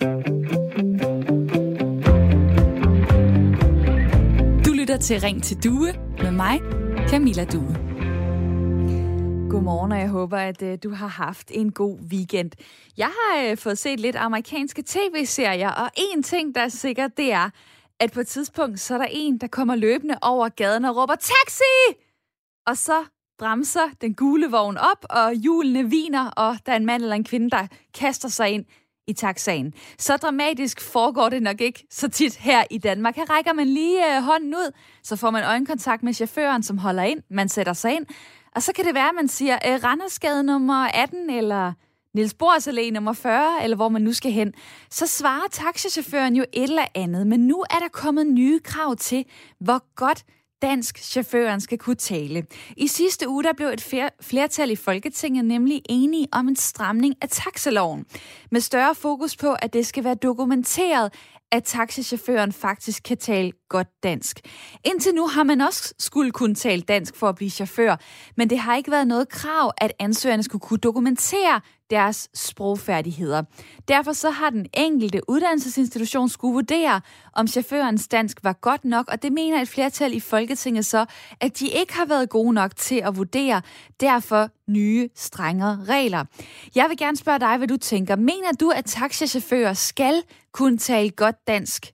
Du lytter til Ring til Due med mig, Camilla Due. Godmorgen, og jeg håber, at øh, du har haft en god weekend. Jeg har øh, fået set lidt amerikanske tv-serier, og en ting, der er sikkert, det er, at på et tidspunkt, så er der en, der kommer løbende over gaden og råber, taxi! Og så bremser den gule vogn op, og hjulene viner, og der er en mand eller en kvinde, der kaster sig ind i taxaen. Så dramatisk foregår det nok ikke så tit her i Danmark. Her rækker man lige øh, hånden ud, så får man øjenkontakt med chaufføren, som holder ind. Man sætter sig ind, og så kan det være, at man siger øh, Randersgade nummer 18, eller Niels Bohrs Allé nummer 40, eller hvor man nu skal hen. Så svarer taxichaufføren jo et eller andet, men nu er der kommet nye krav til, hvor godt dansk chaufføren skal kunne tale. I sidste uge der blev et flertal i Folketinget nemlig enige om en stramning af taxaloven, med større fokus på, at det skal være dokumenteret, at taxichaufføren faktisk kan tale godt dansk. Indtil nu har man også skulle kunne tale dansk for at blive chauffør, men det har ikke været noget krav, at ansøgerne skulle kunne dokumentere deres sprogfærdigheder. Derfor så har den enkelte uddannelsesinstitution skulle vurdere, om chaufførens dansk var godt nok, og det mener et flertal i Folketinget så, at de ikke har været gode nok til at vurdere, derfor nye, strengere regler. Jeg vil gerne spørge dig, hvad du tænker. Mener du, at taxichauffører skal kunne tale godt dansk?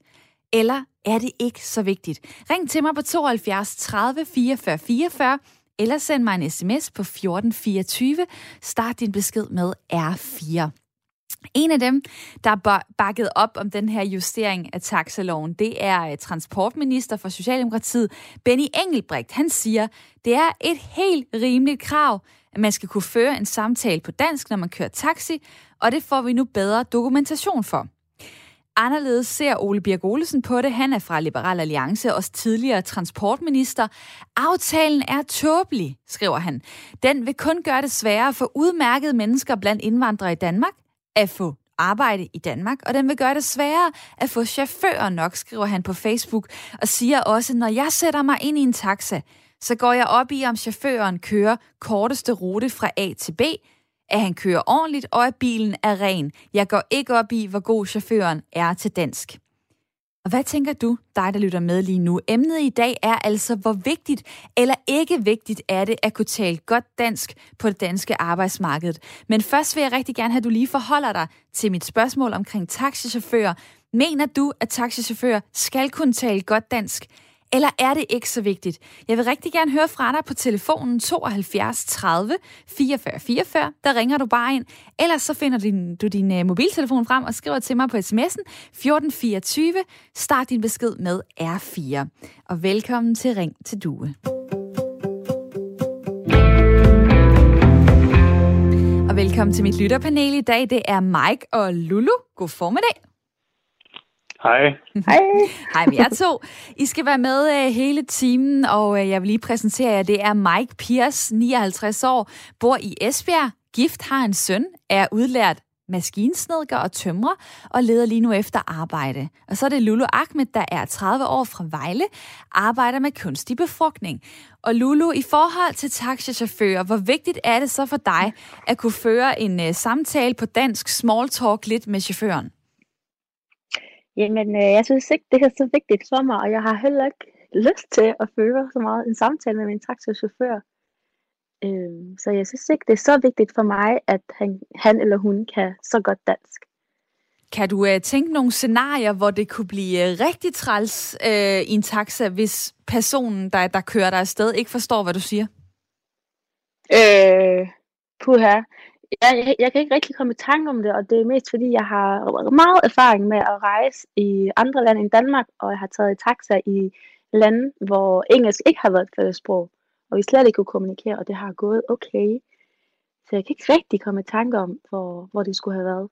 Eller er det ikke så vigtigt? Ring til mig på 72 30 44 44, eller send mig en sms på 1424. Start din besked med R4. En af dem, der er bakket op om den her justering af taxaloven, det er øh, transportminister for Socialdemokratiet, Benny Engelbrecht. Han siger, det er et helt rimeligt krav, at man skal kunne føre en samtale på dansk, når man kører taxi, og det får vi nu bedre dokumentation for. Anderledes ser Ole Birk Olesen på det. Han er fra Liberal Alliance, også tidligere transportminister. Aftalen er tåbelig, skriver han. Den vil kun gøre det sværere for udmærkede mennesker blandt indvandrere i Danmark at få arbejde i Danmark, og den vil gøre det sværere at få chauffører nok, skriver han på Facebook, og siger også, når jeg sætter mig ind i en taxa, så går jeg op i, om chaufføren kører korteste rute fra A til B, at han kører ordentligt, og at bilen er ren. Jeg går ikke op i, hvor god chaufføren er til dansk. Og hvad tænker du, dig der lytter med lige nu? Emnet i dag er altså, hvor vigtigt eller ikke vigtigt er det at kunne tale godt dansk på det danske arbejdsmarked. Men først vil jeg rigtig gerne have, at du lige forholder dig til mit spørgsmål omkring taxichauffører. Mener du, at taxichauffører skal kunne tale godt dansk? Eller er det ikke så vigtigt? Jeg vil rigtig gerne høre fra dig på telefonen 72 30 44 44. Der ringer du bare ind. Ellers så finder din, du din uh, mobiltelefon frem og skriver til mig på sms'en 1424. Start din besked med R4. Og velkommen til Ring til Due. Og velkommen til mit lytterpanel i dag. Det er Mike og Lulu. God formiddag. Hej. Hej. Hej med jer to. I skal være med uh, hele timen, og uh, jeg vil lige præsentere jer. Det er Mike Piers, 59 år, bor i Esbjerg, gift, har en søn, er udlært maskinsnedker og tømrer, og leder lige nu efter arbejde. Og så er det Lulu Ahmed, der er 30 år fra Vejle, arbejder med kunstig befrugtning. Og Lulu, i forhold til taxichauffører, hvor vigtigt er det så for dig at kunne føre en uh, samtale på dansk small talk lidt med chaufføren? Jamen, øh, jeg synes ikke, det er så vigtigt for mig, og jeg har heller ikke lyst til at føre så meget en samtale med min taxichauffør. Øh, så jeg synes ikke, det er så vigtigt for mig, at han, han eller hun kan så godt dansk. Kan du uh, tænke nogle scenarier, hvor det kunne blive uh, rigtig træls uh, i en taxa, hvis personen, der, der kører dig afsted, ikke forstår, hvad du siger? Øh, puha jeg, jeg kan ikke rigtig komme i tanke om det, og det er mest fordi, jeg har meget erfaring med at rejse i andre lande end Danmark, og jeg har taget i taxa i lande, hvor engelsk ikke har været et fællessprog, og vi slet ikke kunne kommunikere, og det har gået okay. Så jeg kan ikke rigtig komme i tanke om, hvor, hvor det skulle have været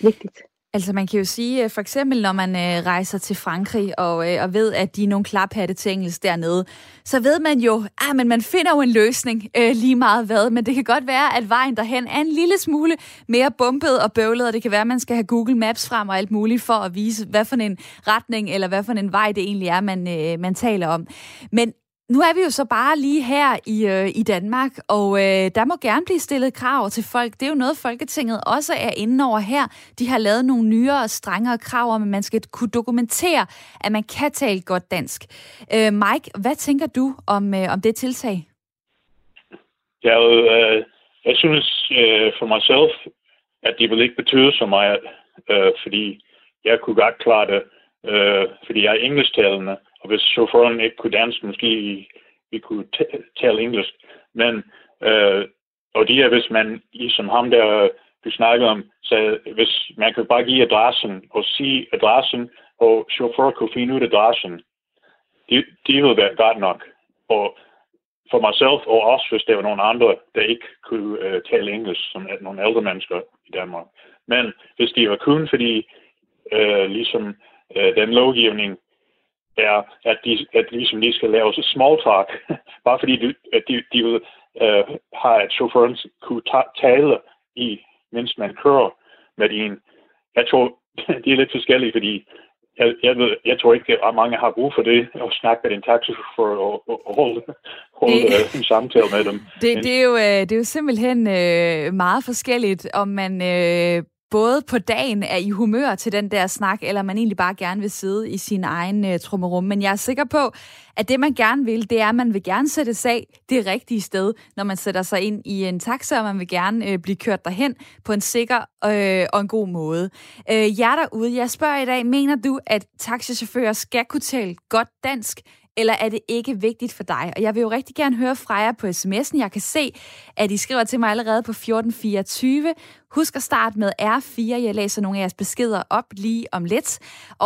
vigtigt. Altså man kan jo sige, øh, for eksempel når man øh, rejser til Frankrig og, øh, og ved, at de er nogle klaphatte til engelsk dernede, så ved man jo, at ah, men man finder jo en løsning øh, lige meget hvad, men det kan godt være, at vejen derhen er en lille smule mere bumpet og bøvlet, og det kan være, at man skal have Google Maps frem og alt muligt for at vise, hvad for en retning eller hvad for en vej det egentlig er, man, øh, man taler om. Men nu er vi jo så bare lige her i, øh, i Danmark, og øh, der må gerne blive stillet krav til folk. Det er jo noget, Folketinget også er inde over her. De har lavet nogle nyere og strengere krav om, at man skal kunne dokumentere, at man kan tale godt dansk. Øh, Mike, hvad tænker du om, øh, om det tiltag? Ja, øh, jeg synes øh, for mig selv, at det vil ikke betyde så meget, øh, fordi jeg kunne godt klare det, øh, fordi jeg er engelsktalende, og hvis chaufføren ikke kunne dansk, måske vi kunne tale engelsk. Men, øh, og det er, hvis man, ligesom ham der, du snakkede om, så hvis man kan bare give adressen og sige adressen, og chaufføren kunne finde ud af adressen, det, det ville være godt nok. Og for mig selv, og også hvis der var nogle andre, der ikke kunne øh, tale engelsk, som er nogle ældre mennesker i Danmark. Men hvis de var kun fordi, øh, ligesom øh, den lovgivning er, at de, at ligesom de skal lave small talk, bare fordi de, at de, de uh, have, at chaufføren kunne ta- tale i, mens man kører med en. Jeg tror, de er lidt forskellige, fordi jeg, jeg, ved, jeg tror ikke, at mange har brug for det, at snakke med en taxichauffør og, og, og holde, holde det, øh, en samtale med dem. Det, det, er jo, øh, det er jo simpelthen øh, meget forskelligt, om man øh, både på dagen er i humør til den der snak, eller man egentlig bare gerne vil sidde i sin egen øh, trummerum. Men jeg er sikker på, at det man gerne vil, det er, at man vil gerne sætte sag det rigtige sted, når man sætter sig ind i en taxa, og man vil gerne øh, blive kørt derhen på en sikker øh, og en god måde. Øh, jer derude, jeg spørger i dag, mener du, at taxichauffører skal kunne tale godt dansk, eller er det ikke vigtigt for dig? Og jeg vil jo rigtig gerne høre fra jer på sms'en. Jeg kan se, at I skriver til mig allerede på 1424. Husk at starte med R4. Jeg læser nogle af jeres beskeder op lige om lidt.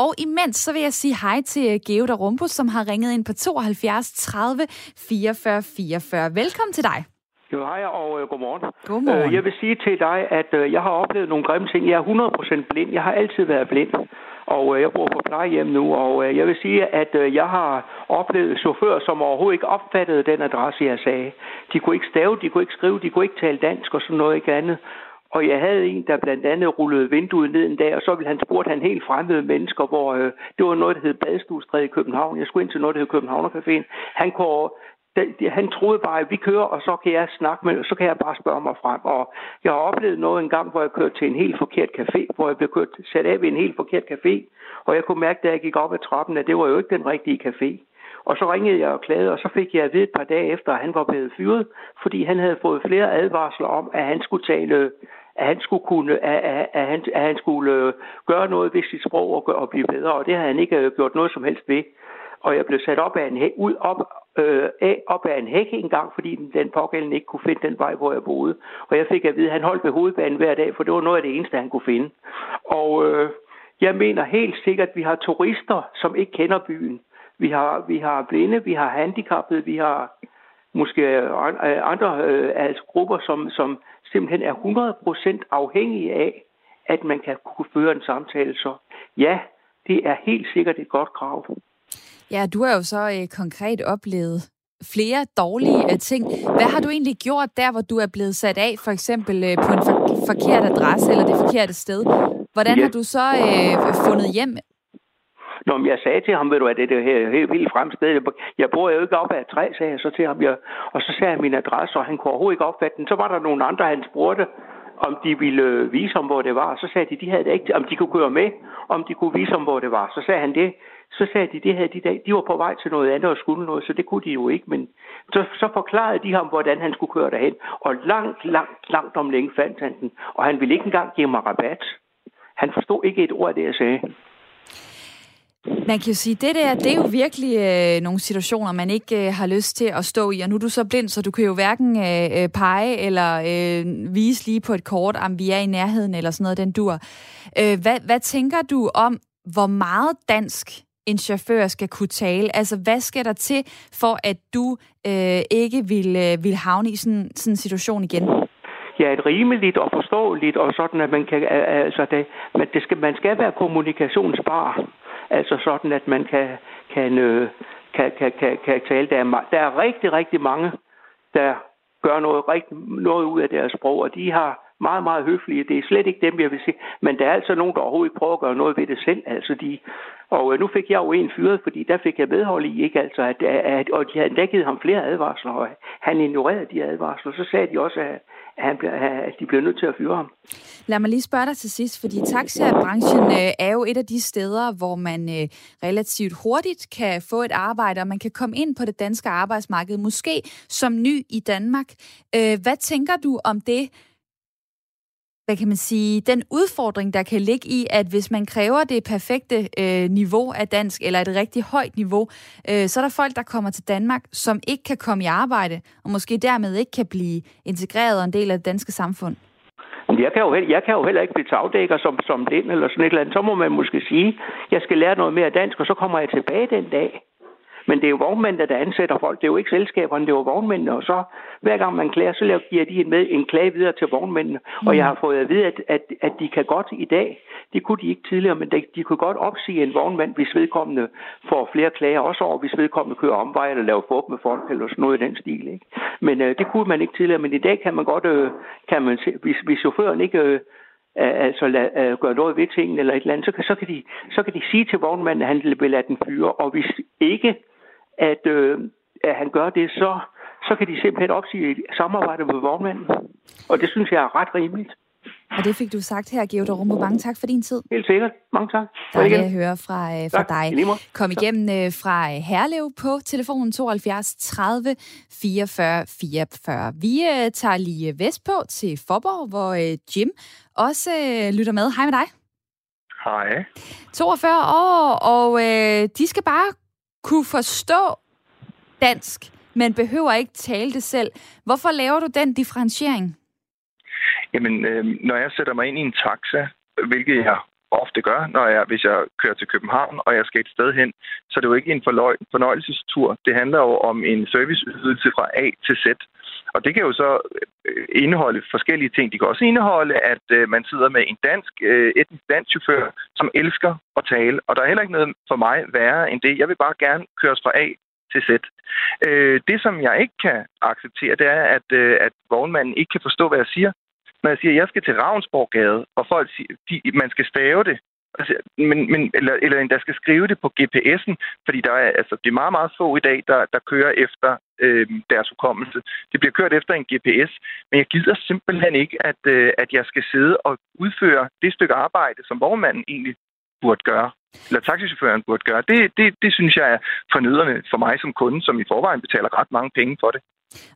Og imens så vil jeg sige hej til Georg Rumpus, som har ringet ind på 72 30 44 44. Velkommen til dig. Jo, hej og øh, godmorgen. Godmorgen. Øh, jeg vil sige til dig, at øh, jeg har oplevet nogle grimme ting. Jeg er 100% blind. Jeg har altid været blind og øh, jeg bor på plejehjem nu, og øh, jeg vil sige, at øh, jeg har oplevet chauffører, som overhovedet ikke opfattede den adresse, jeg sagde. De kunne ikke stave, de kunne ikke skrive, de kunne ikke tale dansk og sådan noget ikke andet. Og jeg havde en, der blandt andet rullede vinduet ned en dag, og så ville han spurgte han helt fremmede mennesker, hvor øh, det var noget, der hed Badestuestræde i København. Jeg skulle ind til noget, der hed Københavnercaféen. Han kunne, han troede bare, at vi kører, og så kan jeg snakke med, så kan jeg bare spørge mig frem. Og jeg har oplevet noget en gang, hvor jeg kørte til en helt forkert café, hvor jeg blev kørt, sat af ved en helt forkert café, og jeg kunne mærke, da jeg gik op ad trappen, at det var jo ikke den rigtige café. Og så ringede jeg og klagede, og så fik jeg at vide et par dage efter, at han var blevet fyret, fordi han havde fået flere advarsler om, at han skulle tale at han skulle kunne, at, at, at, han, at han skulle øh, gøre noget ved sit sprog og, og blive bedre, og det havde han ikke øh, gjort noget som helst ved. Og jeg blev sat op af en, ud op, øh, af, op ad en hæk en gang, fordi den, den pågældende ikke kunne finde den vej, hvor jeg boede. Og jeg fik at vide, at han holdt ved hovedbanen hver dag, for det var noget af det eneste, han kunne finde. Og øh, jeg mener helt sikkert, at vi har turister, som ikke kender byen. Vi har, vi har blinde, vi har handicappede, vi har måske øh, andre øh, altså grupper, som, som simpelthen er 100% afhængige af, at man kan kunne føre en samtale. Så ja, det er helt sikkert et godt krav. Ja, du har jo så øh, konkret oplevet flere dårlige øh, ting. Hvad har du egentlig gjort der, hvor du er blevet sat af, for eksempel øh, på en for- forkert adresse eller det forkerte sted? Hvordan ja. har du så øh, fundet hjem? Nå, men jeg sagde til ham, ved du, at det er her helt vildt frem sted. Jeg bor jo ikke op ad et træ, sagde jeg så til ham. Jeg, og så sagde han min adresse, og han kunne overhovedet ikke opfatte den. Så var der nogle andre, han spurgte, om de ville øh, vise ham, hvor det var. Så sagde de, de havde det ikke, om de kunne køre med, om de kunne vise ham, hvor det var. Så sagde han det. Så sagde de, det her de, dag, de var på vej til noget andet og skulle noget, så det kunne de jo ikke. Men så, så forklarede de ham, hvordan han skulle køre derhen. Og langt, langt, langt om længe fandt han den. Og han ville ikke engang give mig rabat. Han forstod ikke et ord af det, jeg sagde. Man kan jo sige, det der, det er jo virkelig øh, nogle situationer, man ikke øh, har lyst til at stå i. Og nu er du så blind, så du kan jo hverken øh, øh pege eller øh, vise lige på et kort, om vi er i nærheden eller sådan noget, den dur. Øh, hvad, hvad tænker du om, hvor meget dansk en chauffør skal kunne tale? Altså, hvad skal der til, for at du øh, ikke vil, øh, vil havne i sådan, sådan en situation igen? Ja, et rimeligt og forståeligt, og sådan, at man kan, altså det, man, det skal, man skal være kommunikationsbar. Altså sådan, at man kan, kan, øh, kan, kan, kan, kan tale. Der er, der er rigtig, rigtig mange, der gør noget, rigtig, noget ud af deres sprog, og de har meget, meget høflige. Det er slet ikke dem, jeg vil sige. Men der er altså nogen, der overhovedet prøver at gøre noget ved det selv. Altså de, og øh, nu fik jeg jo en fyret, fordi der fik jeg medhold i, ikke? Altså, at, at, og de havde endda givet ham flere advarsler, og han ignorerede de advarsler. Så sagde de også, at, han, at de blev nødt til at fyre ham. Lad mig lige spørge dig til sidst, fordi taxabranchen øh, er jo et af de steder, hvor man øh, relativt hurtigt kan få et arbejde, og man kan komme ind på det danske arbejdsmarked, måske som ny i Danmark. Hvad tænker du om det? Hvad kan man sige, den udfordring, der kan ligge i, at hvis man kræver det perfekte øh, niveau af dansk, eller et rigtig højt niveau, øh, så er der folk, der kommer til Danmark, som ikke kan komme i arbejde, og måske dermed ikke kan blive integreret og en del af det danske samfund. Jeg kan, jo, heller, jeg kan jo heller ikke blive tagdækker som, som den eller sådan et eller andet. Så må man måske sige, jeg skal lære noget mere dansk, og så kommer jeg tilbage den dag. Men det er jo vognmændene, der ansætter folk. Det er jo ikke selskaberne, det er jo vognmændene. Og så hver gang man klager, så giver de en, med, en klage videre til vognmændene. Mm. Og jeg har fået at vide, at, at, at de kan godt i dag, det kunne de ikke tidligere, men de, de kunne godt opsige en vognmand, hvis vedkommende får flere klager, også over, hvis vedkommende kører omvej eller laver fup med folk eller sådan noget i den stil. Ikke? Men øh, det kunne man ikke tidligere, men i dag kan man godt, øh, kan man se, hvis, hvis chaufføren ikke... Øh, altså lad, uh, gøre noget ved tingene eller et eller andet, så kan, så kan, de, så kan de sige til vognmanden, at han vil lade den fyre, og hvis ikke at, øh, at han gør det, så, så kan de simpelthen opsige et samarbejde med vognmanden. Og det synes jeg er ret rimeligt. Og det fik du sagt her, Georg Rumbo. Mange tak for din tid. Helt sikkert. Mange tak. Der vil jeg høre fra, øh, fra dig. Kom igennem øh, fra Herlev på telefonen 72 30 44 44. Vi øh, tager lige vest på til Forborg, hvor Jim også lytter med. Hej med dig. Hej. 42 år, og øh, de skal bare kunne forstå dansk, men behøver ikke tale det selv. Hvorfor laver du den differentiering? Jamen, øh, når jeg sætter mig ind i en taxa, hvilket jeg ofte gør, når jeg, hvis jeg kører til København, og jeg skal et sted hen, så det er jo ikke en fornøjelsestur. Det handler jo om en serviceydelse fra A til Z. Og det kan jo så øh, indeholde forskellige ting. Det kan også indeholde, at øh, man sidder med en dansk, øh, etnisk dansk chauffør, som elsker at tale. Og der er heller ikke noget for mig værre end det. Jeg vil bare gerne køres fra A til Z. Øh, det, som jeg ikke kan acceptere, det er, at, øh, at vognmanden ikke kan forstå, hvad jeg siger. Når jeg siger, at jeg skal til Ravnsborggade, og folk siger, de, man skal stave det, Altså, men, men, eller, eller endda skal skrive det på GPS'en, fordi der er, altså, det er meget, meget få i dag, der, der kører efter øh, deres hukommelse. Det bliver kørt efter en GPS, men jeg gider simpelthen ikke, at, øh, at jeg skal sidde og udføre det stykke arbejde, som vognmanden egentlig burde gøre, eller taxichaufføren burde gøre. Det, det, det synes jeg er fornøderne for mig som kunde, som i forvejen betaler ret mange penge for det.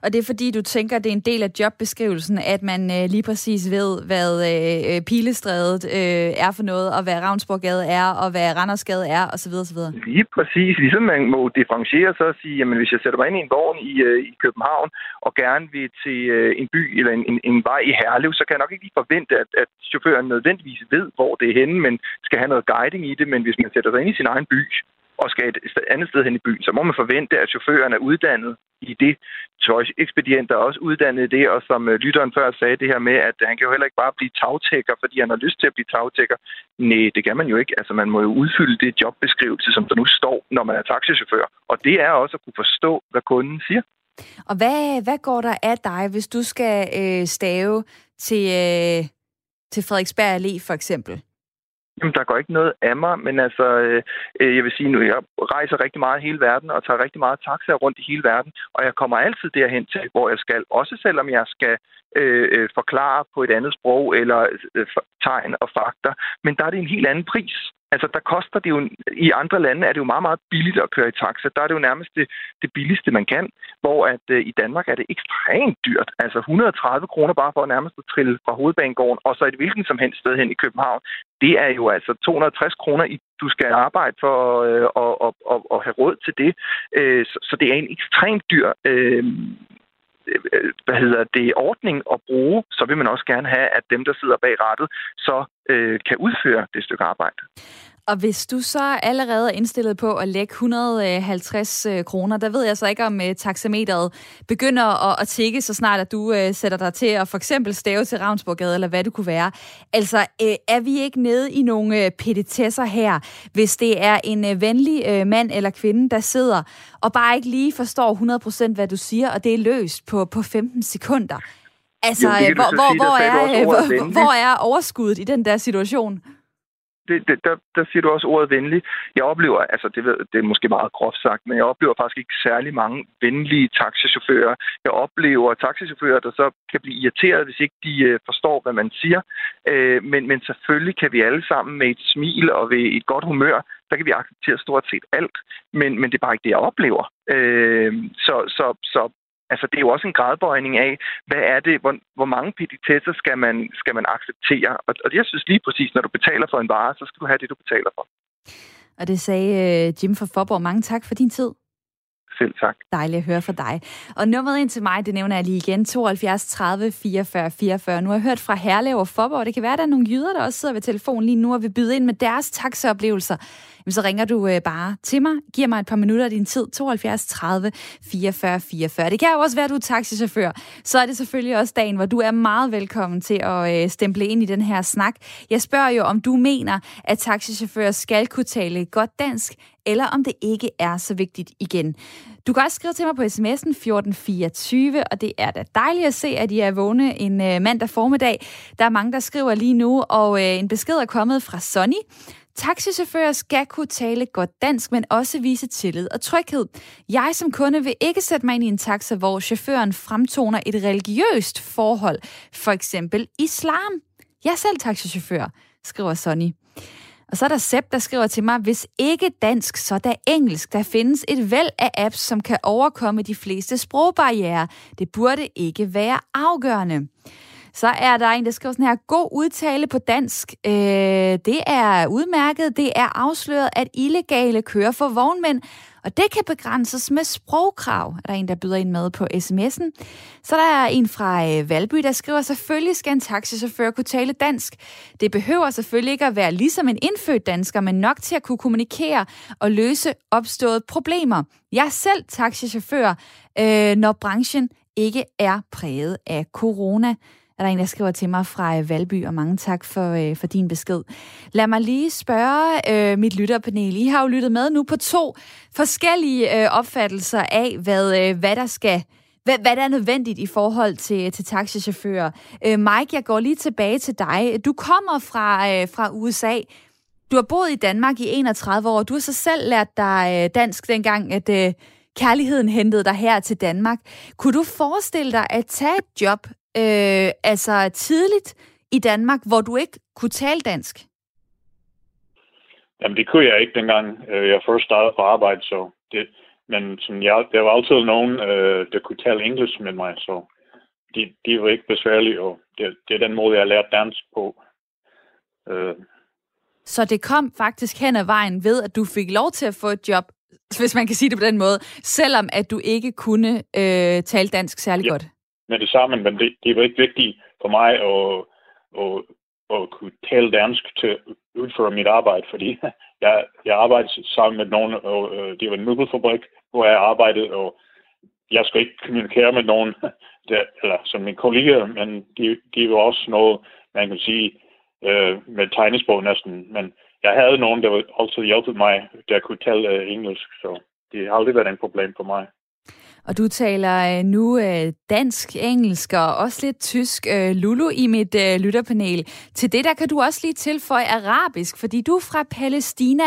Og det er fordi, du tænker, det er en del af jobbeskrivelsen, at man øh, lige præcis ved, hvad øh, øh, Pilestrædet øh, er for noget, og hvad Ravnsborggade er, og hvad Randersgade er, osv. osv. Lige præcis. Ligesom man må differentiere sig og sige, jamen hvis jeg sætter mig ind i en vogn i, øh, i København, og gerne vil til øh, en by eller en, en, en vej i Herlev, så kan jeg nok ikke lige forvente, at, at chaufføren nødvendigvis ved, hvor det er henne, men skal have noget guiding i det. Men hvis man sætter sig ind i sin egen by, og skal et andet sted hen i byen, så må man forvente, at chaufføren er uddannet i det. Tøjekspedienter er også uddannet i det, og som øh, lytteren før sagde det her med, at han kan jo heller ikke bare blive tagtækker, fordi han har lyst til at blive tagtækker. Nej, det kan man jo ikke. Altså, man må jo udfylde det jobbeskrivelse, som der nu står, når man er taxichauffør. Og det er også at kunne forstå, hvad kunden siger. Og hvad, hvad går der af dig, hvis du skal øh, stave til, øh, til Frederiksberg Allé for eksempel? Jamen, der går ikke noget af mig, men altså, øh, øh, jeg vil sige nu, jeg rejser rigtig meget i hele verden, og tager rigtig meget taxa rundt i hele verden, og jeg kommer altid derhen til, hvor jeg skal, også selvom jeg skal øh, øh forklare på et andet sprog, eller øh, tegn og fakta, men der er det en helt anden pris. Altså, der koster det jo... I andre lande er det jo meget, meget billigt at køre i taxa. Der er det jo nærmest det, det billigste, man kan. Hvor at øh, i Danmark er det ekstremt dyrt. Altså 130 kroner bare for at nærmest at trille fra hovedbanegården, og så et hvilken som helst sted hen i København. Det er jo altså 260 kroner, i, du skal arbejde for øh, og, og, og, og have råd til det. Øh, så, så det er en ekstremt dyr øh, Øh, hvad hedder det, ordning at bruge, så vil man også gerne have, at dem, der sidder bag rattet, så øh, kan udføre det stykke arbejde. Og hvis du så allerede er indstillet på at lægge 150 øh, kroner, der ved jeg så ikke, om uh, taxameteret begynder at, at tikke, så snart at du uh, sætter dig til at for eksempel stave til Ravnsborgade, eller hvad det kunne være. Altså, er vi ikke nede i nogle petitesser her, hvis det er en venlig mand eller kvinde, der sidder og bare ikke lige forstår 100% hvad du siger, og det er løst på, på 15 sekunder? Altså, jo, hvor, hvor, sige, hvor, er, hvor, hvor er overskuddet i den der situation? Det, det, der, der siger du også ordet venlig. Jeg oplever, altså det, ved, det er måske meget groft sagt, men jeg oplever faktisk ikke særlig mange venlige taxichauffører. Jeg oplever taxichauffører, der så kan blive irriteret, hvis ikke de øh, forstår, hvad man siger. Øh, men, men selvfølgelig kan vi alle sammen med et smil og ved et godt humør, der kan vi acceptere stort set alt. Men, men det er bare ikke det, jeg oplever. Øh, så, så, så Altså, det er jo også en gradbøjning af, hvad er det, hvor, hvor mange petitesser skal man, skal man acceptere. Og, og jeg synes lige præcis, når du betaler for en vare, så skal du have det, du betaler for. Og det sagde øh, Jim fra Forborg. Mange tak for din tid. Selv tak. Dejligt at høre fra dig. Og nummeret ind til mig, det nævner jeg lige igen, 72 30 44 44. Nu har jeg hørt fra Herlev og Forborg. Det kan være, at der er nogle jyder, der også sidder ved telefonen lige nu og vil byde ind med deres taxaoplevelser. Så ringer du øh, bare til mig, giver mig et par minutter af din tid, 72 30 44 44. Det kan jo også være, at du er taxichauffør. Så er det selvfølgelig også dagen, hvor du er meget velkommen til at øh, stemple ind i den her snak. Jeg spørger jo, om du mener, at taxichauffører skal kunne tale godt dansk, eller om det ikke er så vigtigt igen. Du kan også skrive til mig på sms'en 1424, og det er da dejligt at se, at I er vågne en øh, mandag formiddag. Der er mange, der skriver lige nu, og øh, en besked er kommet fra Sonny. Taxichauffører skal kunne tale godt dansk, men også vise tillid og tryghed. Jeg som kunde vil ikke sætte mig ind i en taxa, hvor chaufføren fremtoner et religiøst forhold, for eksempel islam. Jeg er selv taxichauffør, skriver Sonny. Og så er der Sepp, der skriver til mig, hvis ikke dansk, så der engelsk. Der findes et væld af apps, som kan overkomme de fleste sprogbarriere. Det burde ikke være afgørende. Så er der en, der skriver sådan her, god udtale på dansk. Øh, det er udmærket. Det er afsløret, at illegale kører for vognmænd, og det kan begrænses med sprogkrav, er der en, der byder ind med på sms'en. Så der er en fra øh, Valby, der skriver, selvfølgelig skal en taxichauffør kunne tale dansk. Det behøver selvfølgelig ikke at være ligesom en indfødt dansker, men nok til at kunne kommunikere og løse opståede problemer. Jeg er selv taxichauffør, øh, når branchen ikke er præget af corona er der en, der skriver til mig fra øh, Valby, og mange tak for, øh, for din besked. Lad mig lige spørge øh, mit lytterpanel. I har jo lyttet med nu på to forskellige øh, opfattelser af, hvad, øh, hvad der skal hvad, hvad der er nødvendigt i forhold til, til taxichauffører. Øh, Mike, jeg går lige tilbage til dig. Du kommer fra, øh, fra USA. Du har boet i Danmark i 31 år. Du har så selv lært dig øh, dansk dengang, at øh, kærligheden hentede dig her til Danmark. Kunne du forestille dig at tage et job øh, altså tidligt i Danmark, hvor du ikke kunne tale dansk? Jamen, det kunne jeg ikke dengang, øh, jeg først startede på arbejde, så det, men som jeg, der var altid nogen, øh, der kunne tale engelsk med mig, så de, de var ikke besværlige, og det, det er den måde, jeg har lært dansk på. Øh. Så det kom faktisk hen ad vejen ved, at du fik lov til at få et job, hvis man kan sige det på den måde, selvom at du ikke kunne øh, tale dansk særlig ja. godt? Med det samme, men det, det var ikke vigtigt for mig at, at, at kunne tale dansk til at udføre mit arbejde, fordi jeg, jeg arbejdede sammen med nogen, og øh, det var en møbelfabrik, hvor jeg arbejdede, og jeg skal ikke kommunikere med nogen, der, eller som min kollega, men det de var også noget, man kan sige, øh, med tegnesprog næsten. Men jeg havde nogen, der altid hjulpet mig, der kunne tale øh, engelsk, så det har aldrig været et problem for mig. Og du taler øh, nu øh, dansk, engelsk og også lidt tysk. Øh, Lulu i mit lytterpanel. Til det der kan du også lige tilføje arabisk, fordi du er fra Palæstina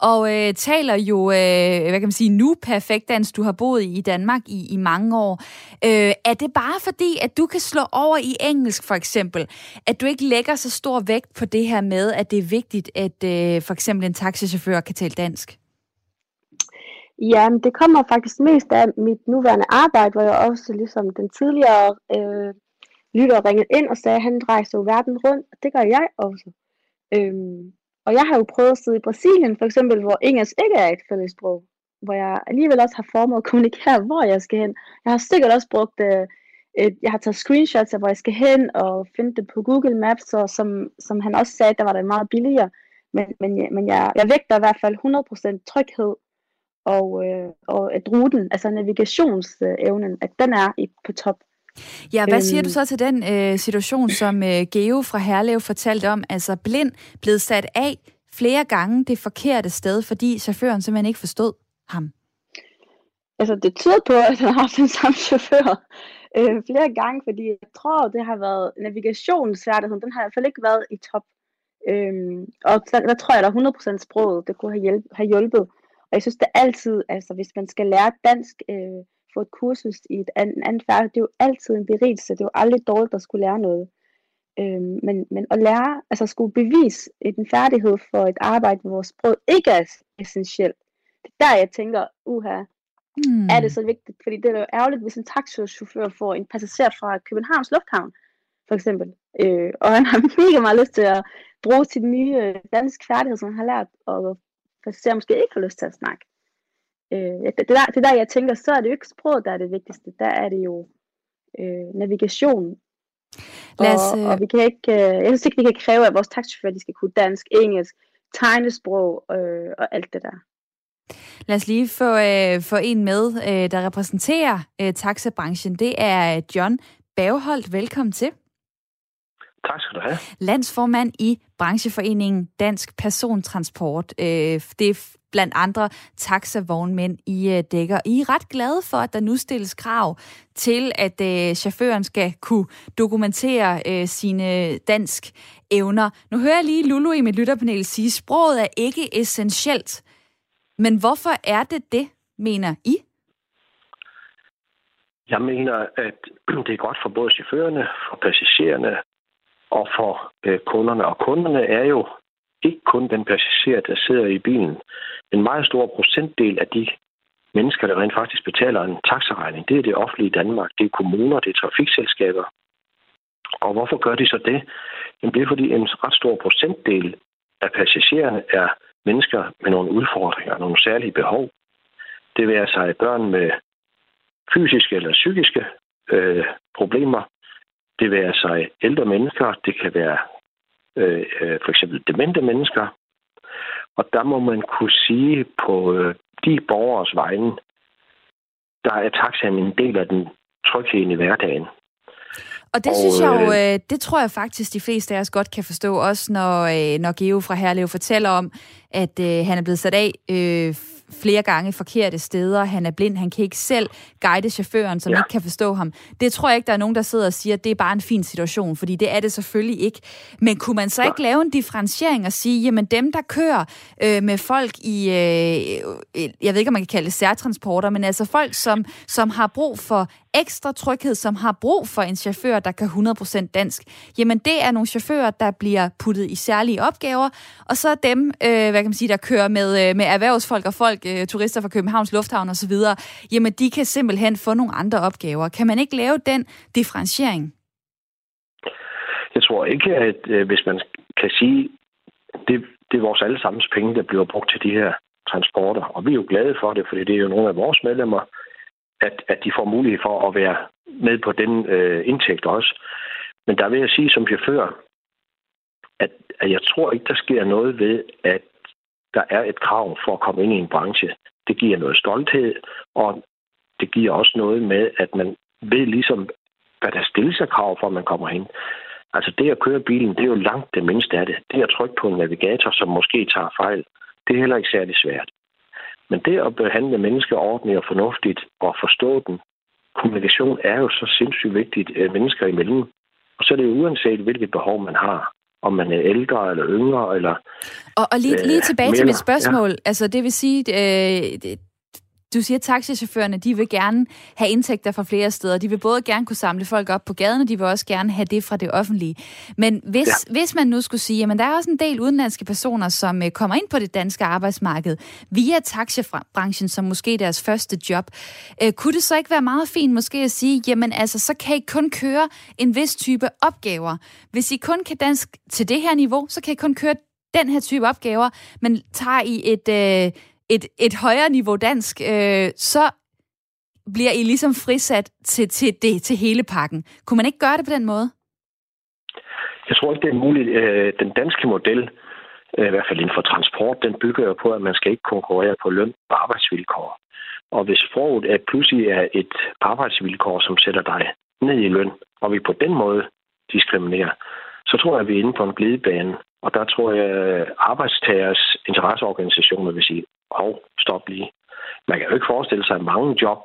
og øh, taler jo, øh, hvad kan man sige, nu perfekt dansk. Du har boet i Danmark i, i mange år. Øh, er det bare fordi, at du kan slå over i engelsk for eksempel, at du ikke lægger så stor vægt på det her med, at det er vigtigt, at øh, for eksempel en taxichauffør kan tale dansk? Ja, men det kommer faktisk mest af mit nuværende arbejde, hvor jeg også ligesom den tidligere øh, lytter ringede ind og sagde, at han rejser jo verden rundt, og det gør jeg også. Øhm, og jeg har jo prøvet at sidde i Brasilien, for eksempel, hvor engelsk ikke er et fælles sprog, hvor jeg alligevel også har formet at kommunikere, hvor jeg skal hen. Jeg har sikkert også brugt, øh, et, jeg har taget screenshots af, hvor jeg skal hen, og finde det på Google Maps, og som, som han også sagde, der var det meget billigere. Men, men, men jeg, jeg vægter i hvert fald 100% tryghed og, øh, og at ruten, altså navigationsevnen, at den er i, på top. Ja, hvad siger du øhm. så til den øh, situation, som øh, Geo fra Herlev fortalte om, altså blind blevet sat af flere gange det forkerte sted, fordi chaufføren simpelthen ikke forstod ham? altså det tyder på, at han har haft den samme chauffør øh, flere gange, fordi jeg tror, det har været navigationsfærdigheden, den har i hvert fald ikke været i top. Øhm, og der, der tror jeg, der er 100% sproget, det kunne have, hjælp, have hjulpet. Og jeg synes, det er altid, altså hvis man skal lære dansk, øh, få et kursus i et andet, andet færd, det er jo altid en berigelse, det er jo aldrig dårligt at skulle lære noget. Øhm, men, men at lære, altså at skulle bevise en færdighed for et arbejde, hvor sproget ikke er essentielt, det er der, jeg tænker, uha, mm. er det så vigtigt? Fordi det er jo ærgerligt, hvis en taxichauffør får en passager fra Københavns Lufthavn, for eksempel, øh, og han har mega meget lyst til at bruge sit nye øh, dansk færdighed, som han har lært, og passagerer måske ikke har lyst til at snakke. Øh, det, det, der, det der, jeg tænker, så er det jo ikke sproget, der er det vigtigste. Der er det jo øh, navigation. Lad os, og, og øh, vi kan ikke, øh, jeg synes ikke, vi kan kræve, at vores taxichauffører de skal kunne dansk, engelsk, tegnesprog øh, og alt det der. Lad os lige få, øh, få en med, øh, der repræsenterer øh, taxabranchen. Det er John Bagholdt. Velkommen til. Tak skal du have. Landsformand i brancheforeningen Dansk Persontransport. Øh, det er blandt andre taxavognmænd i øh, dækker. I er ret glade for, at der nu stilles krav til, at øh, chaufføren skal kunne dokumentere sine dansk evner. Nu hører jeg lige Lulu i mit lytterpanel sige, at sproget er ikke essentielt. Men hvorfor er det det, mener I? Jeg mener, at det er godt for både chaufførerne, for passagererne og for øh, kunderne. Og kunderne er jo ikke kun den passager, der sidder i bilen. En meget stor procentdel af de mennesker, der rent faktisk betaler en taxaregning, det er det offentlige Danmark. Det er kommuner, det er trafikselskaber. Og hvorfor gør de så det? Jamen, det er fordi en ret stor procentdel af passagererne er mennesker med nogle udfordringer, nogle særlige behov. Det vil sig børn med fysiske eller psykiske øh, problemer. Det vil sig ældre mennesker. Det kan være øh, øh, for eksempel demente mennesker. Og der må man kunne sige på øh, de borgers vegne, der er taxaen en del af den tryghed i hverdagen. Og det og, synes jeg jo, øh, det tror jeg faktisk, de fleste af os godt kan forstå, også når, øh, når Geo fra Herlev fortæller om, at øh, han er blevet sat af øh, flere gange forkerte steder. Han er blind, han kan ikke selv guide chaufføren, som ja. ikke kan forstå ham. Det tror jeg ikke, der er nogen, der sidder og siger, at det er bare en fin situation, fordi det er det selvfølgelig ikke. Men kunne man så ja. ikke lave en differentiering og sige, jamen dem, der kører øh, med folk i, øh, jeg ved ikke, om man kan kalde det særtransporter, men altså folk, som, som har brug for ekstra tryghed, som har brug for en chauffør, der kan 100% dansk, jamen det er nogle chauffører, der bliver puttet i særlige opgaver, og så dem, øh, hvad kan man sige, der kører med, øh, med erhvervsfolk og folk, øh, turister fra Københavns Lufthavn osv., jamen de kan simpelthen få nogle andre opgaver. Kan man ikke lave den differentiering? Jeg tror ikke, at øh, hvis man kan sige, det, det er vores allesammens penge, der bliver brugt til de her transporter. Og vi er jo glade for det, fordi det er jo nogle af vores medlemmer, at, at de får mulighed for at være med på den øh, indtægt også. Men der vil jeg sige som chauffør, at, at jeg tror ikke, der sker noget ved, at der er et krav for at komme ind i en branche. Det giver noget stolthed, og det giver også noget med, at man ved ligesom, hvad der stilles af krav for, at man kommer ind. Altså det at køre bilen, det er jo langt det mindste af det. Det at trykke på en navigator, som måske tager fejl, det er heller ikke særlig svært. Men det at behandle mennesker ordentligt og fornuftigt og forstå den, kommunikation er jo så sindssygt vigtigt øh, mennesker imellem. Og så er det jo uanset, hvilket behov man har om man er ældre eller yngre. Eller, og, og lige, lige tilbage øh, til mit spørgsmål. Ja. Altså, det vil sige, øh, du siger, at taxichaufførerne de vil gerne have indtægter fra flere steder. De vil både gerne kunne samle folk op på gaden, og de vil også gerne have det fra det offentlige. Men hvis, ja. hvis man nu skulle sige, at der er også en del udenlandske personer, som øh, kommer ind på det danske arbejdsmarked via taxibranchen som måske deres første job, øh, kunne det så ikke være meget fint måske at sige, jamen altså, så kan I kun køre en vis type opgaver. Hvis I kun kan dansk til det her niveau, så kan I kun køre den her type opgaver, men tager I et, øh, et, et højere niveau dansk, øh, så bliver I ligesom frisat til, til, det, til hele pakken. Kunne man ikke gøre det på den måde? Jeg tror ikke, det er muligt. Øh, den danske model, øh, i hvert fald inden for transport, den bygger jo på, at man skal ikke konkurrere på løn og arbejdsvilkår. Og hvis forud er pludselig er et arbejdsvilkår, som sætter dig ned i løn, og vi på den måde diskriminerer, så tror jeg, at vi er inde på en glidebane. Og der tror jeg, at arbejdstagers interesseorganisationer vil sige, hov, stop lige. man kan jo ikke forestille sig mange job,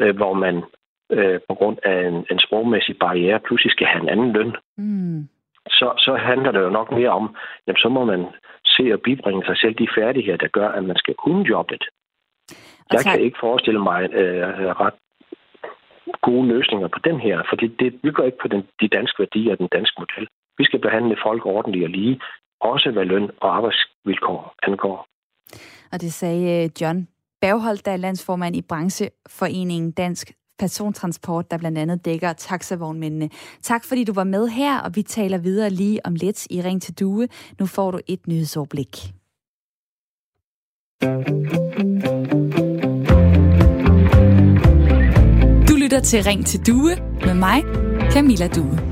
øh, hvor man øh, på grund af en, en sprogmæssig barriere pludselig skal have en anden løn. Mm. Så, så handler det jo nok mere om, jamen, så må man se og bibringe sig selv de færdigheder, der gør, at man skal kunne jobbet. Jeg kan ikke forestille mig øh, ret gode løsninger på den her, for det, det bygger ikke på den, de danske værdier og den danske model. Vi skal behandle folk ordentligt og lige, også hvad løn og arbejdsvilkår angår. Og det sagde øh, John Bagholdt, der er landsformand i brancheforeningen Dansk Persontransport, der blandt andet dækker taxavognmændene. Tak fordi du var med her, og vi taler videre lige om lidt i Ring til Due. Nu får du et nyhedsoverblik. Du lytter til Ring til Due med mig, Camilla Due.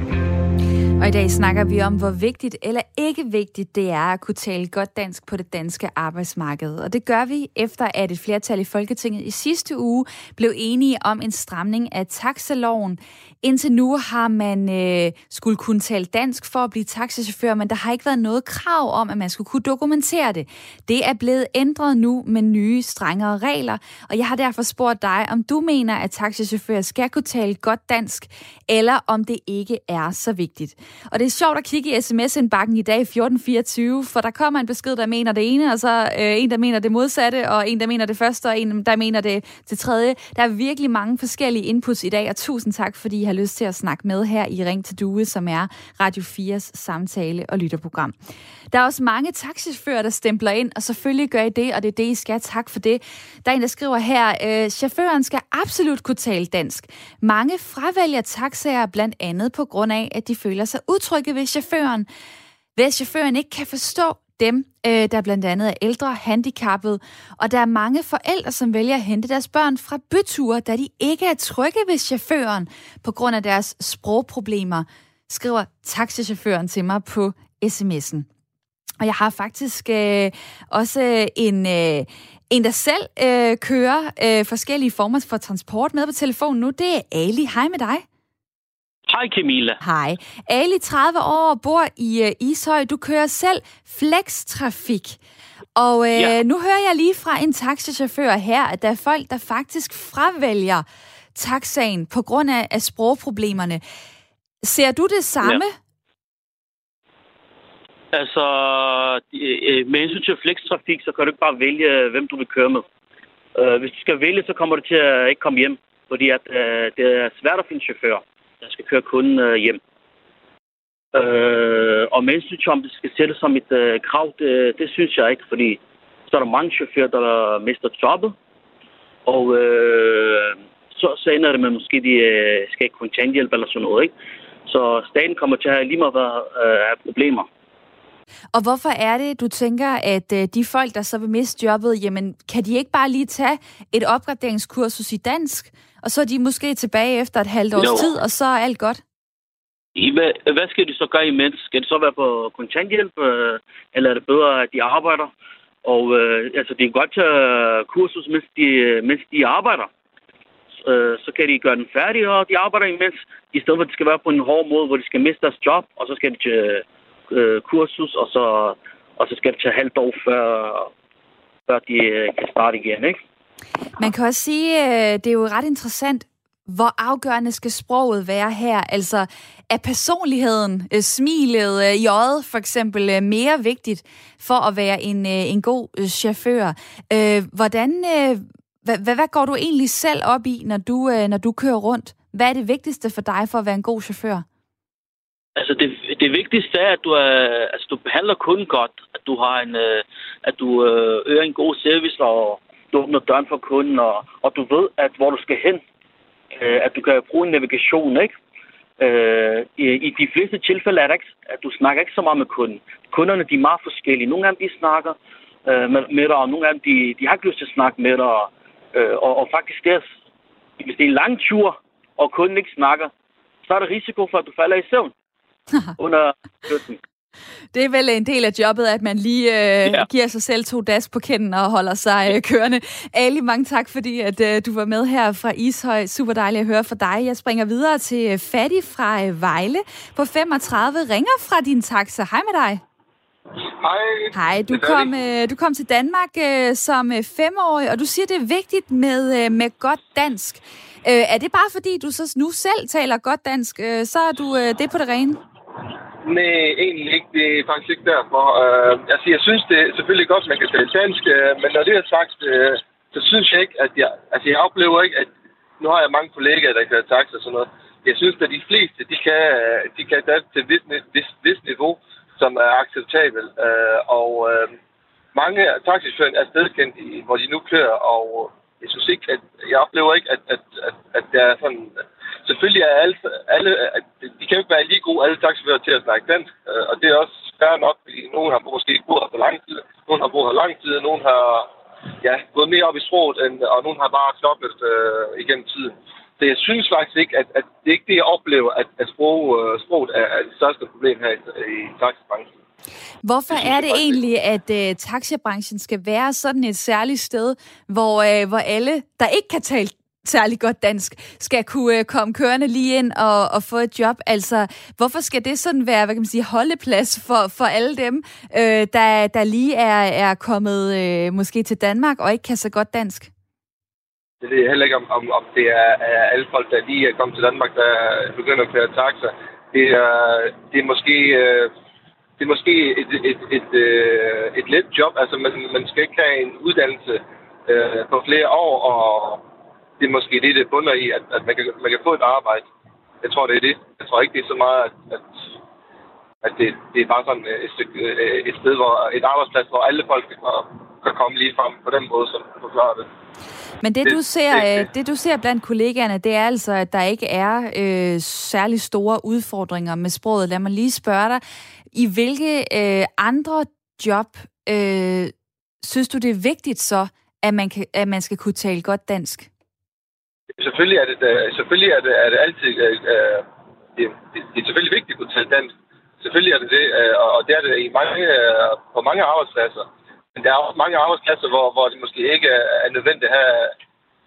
Og i dag snakker vi om, hvor vigtigt eller ikke vigtigt det er at kunne tale godt dansk på det danske arbejdsmarked. Og det gør vi efter, at et flertal i Folketinget i sidste uge blev enige om en stramning af taxaloven. Indtil nu har man øh, skulle kunne tale dansk for at blive taxichauffør, men der har ikke været noget krav om, at man skulle kunne dokumentere det. Det er blevet ændret nu med nye, strengere regler, og jeg har derfor spurgt dig, om du mener, at taxichauffører skal kunne tale godt dansk, eller om det ikke er så vigtigt. Og det er sjovt at kigge i sms-indbakken i dag 1424, for der kommer en besked, der mener det ene, og så øh, en, der mener det modsatte, og en, der mener det første, og en, der mener det til tredje. Der er virkelig mange forskellige inputs i dag, og tusind tak, fordi I har lyst til at snakke med her i Ring til Due, som er Radio 4's samtale- og lytterprogram. Der er også mange taxichauffører, der stempler ind, og selvfølgelig gør I det, og det er det, I skal. Tak for det. Der er en, der skriver her, øh, chaufføren skal absolut kunne tale dansk. Mange fravælger taxaer blandt andet på grund af, at de føler sig utrygge ved chaufføren. Hvis chaufføren ikke kan forstå dem, øh, der blandt andet er ældre, handicappede, og der er mange forældre, som vælger at hente deres børn fra byture, da de ikke er trygge ved chaufføren på grund af deres sprogproblemer, skriver taxichaufføren til mig på sms'en. Og jeg har faktisk øh, også en, øh, en, der selv øh, kører øh, forskellige former for transport med på telefonen nu. Det er Ali. Hej med dig. Hej Camilla. Hej. Ali, 30 år, bor i øh, Ishøj. Du kører selv flextrafik. Og øh, ja. nu hører jeg lige fra en taxichauffør her, at der er folk, der faktisk fravælger taxaen på grund af, af sprogproblemerne. Ser du det samme? Ja. Altså, øh, med hensyn til flextrafik, så kan du ikke bare vælge, hvem du vil køre med. Øh, hvis du skal vælge, så kommer du til at ikke komme hjem, fordi at, øh, det er svært at finde chauffør, der skal køre kunden øh, hjem. Øh, og med hensyn om det skal sættes som et øh, krav, det, det synes jeg ikke, fordi så er der mange chauffører, der mister jobbet, og så, så ender det med, måske de skal ikke kontanthjælp eller sådan noget, ikke? Så staten kommer til at have lige meget have problemer. Og hvorfor er det, du tænker, at øh, de folk, der så vil miste jobbet, jamen, kan de ikke bare lige tage et opgraderingskursus i dansk, og så er de måske tilbage efter et halvt års jo. tid, og så er alt godt? Hvad, hvad skal de så gøre imens? Skal det så være på kontanthjælp, øh, eller er det bedre, at de arbejder? Og øh, altså, de kan godt tage kursus, mens de, mens de arbejder. Øh, så kan de gøre den færdig, og de arbejder imens, i stedet for at det skal være på en hård måde, hvor de skal miste deres job, og så skal de til øh, kursus, og så, og så skal det tage halvt år, før, før de øh, kan starte igen, ikke? Man kan også sige, øh, det er jo ret interessant, hvor afgørende skal sproget være her? Altså, er personligheden, øh, smilet øh, i øjet for eksempel, mere vigtigt for at være en, en god chauffør? Hvordan, hvad, hvad, går du egentlig selv op i, når du, når du kører rundt? Hvad er det vigtigste for dig for at være en god chauffør? Altså det, det vigtigste er, at du, er, altså, du behandler kunden godt, at du har en, at du øger en god service, og åbner døren for kunden, og, og du ved, at hvor du skal hen, øh, at du kan bruge en navigation, ikke? Øh, i, I de fleste tilfælde er det ikke, at du snakker ikke så meget med kunden. Kunderne, de er meget forskellige. Nogle af dem, de snakker øh, med, med dig, og nogle af dem, de, de har ikke lyst til at snakke med dig. Øh, og, og faktisk, det er, hvis det er en lang tur, og kunden ikke snakker, så er der risiko for, at du falder i søvn. under køkken. Det er vel en del af jobbet, at man lige øh, ja. giver sig selv to das på kinden og holder sig øh, kørende. Ali, mange tak, fordi at, øh, du var med her fra Ishøj. Super dejligt at høre fra dig. Jeg springer videre til øh, Fatty fra øh, Vejle på 35. Ringer fra din taxa. Hej med dig. Hej. Hej, du kom, øh, du kom til Danmark øh, som øh, femårig, og du siger, det er vigtigt med, øh, med godt dansk. Øh, er det bare fordi, du så nu selv taler godt dansk, øh, så er du øh, det på det rene? Nej, egentlig ikke. Det er faktisk ikke derfor. Uh, altså, jeg synes det er selvfølgelig godt, at man kan tale dansk, uh, men når det er sagt, uh, så synes jeg ikke, at jeg... Altså, jeg oplever ikke, at... Nu har jeg mange kollegaer, der kan taxa og sådan noget. Jeg synes, at de fleste, de kan, de kan dansk til et vis, vis, vis niveau, som er acceptabelt. Uh, og uh, mange taxichauffører er stedkendt, i, hvor de nu kører, og jeg synes ikke, at jeg oplever ikke, at, at, at, at der er sådan... Selvfølgelig er alle, alle de kan jo ikke være lige gode, alle taxifører til at snakke dansk, øh, og det er også fair nok, fordi nogen har måske boet her for lang tid, nogen har boet her lang tid, nogen har ja, gået mere op i sproget, end, og nogen har bare knoklet øh, igennem tiden. Så jeg synes faktisk ikke, at, at det er ikke det, jeg oplever, at, at sprog, øh, sproget er, er det største problem her i, i taxibranchen. Hvorfor er det egentlig, at uh, taxibranchen skal være sådan et særligt sted, hvor, uh, hvor alle, der ikke kan tale særlig godt dansk, skal kunne øh, komme kørende lige ind og, og få et job. Altså, hvorfor skal det sådan være, hvad kan man sige, holdeplads for, for alle dem, øh, der, der lige er, er kommet øh, måske til Danmark og ikke kan så godt dansk? Det ved jeg heller ikke, om, om, om det er, er alle folk, der lige er kommet til Danmark, der begynder at køre taxa. Det er, det er måske... Øh, det er måske et, et, et, et, et let job. Altså, man, man skal ikke have en uddannelse øh, på flere år, og det er måske det, det bunder i, at, at man, kan, man kan få et arbejde. Jeg tror, det er det. Jeg tror ikke, det er så meget, at, at, at det, det er bare sådan et, stykke, øh, et sted, hvor et arbejdsplads, hvor alle folk kan, kan komme lige frem på den måde, som du forklarer det. Men det, det, du ser, det, øh, det, du ser blandt kollegaerne, det er altså, at der ikke er øh, særlig store udfordringer med sproget. Lad mig lige spørge dig, i hvilke øh, andre job øh, synes du, det er vigtigt så, at man, kan, at man skal kunne tale godt dansk? Selvfølgelig er det, selvfølgelig er det, er det altid... Øh, øh, det, det, det er selvfølgelig vigtigt at kunne tale dansk. Selvfølgelig er det det, øh, og det er det i mange, øh, på mange arbejdspladser. Men der er også mange arbejdspladser, hvor, hvor det måske ikke er nødvendigt at have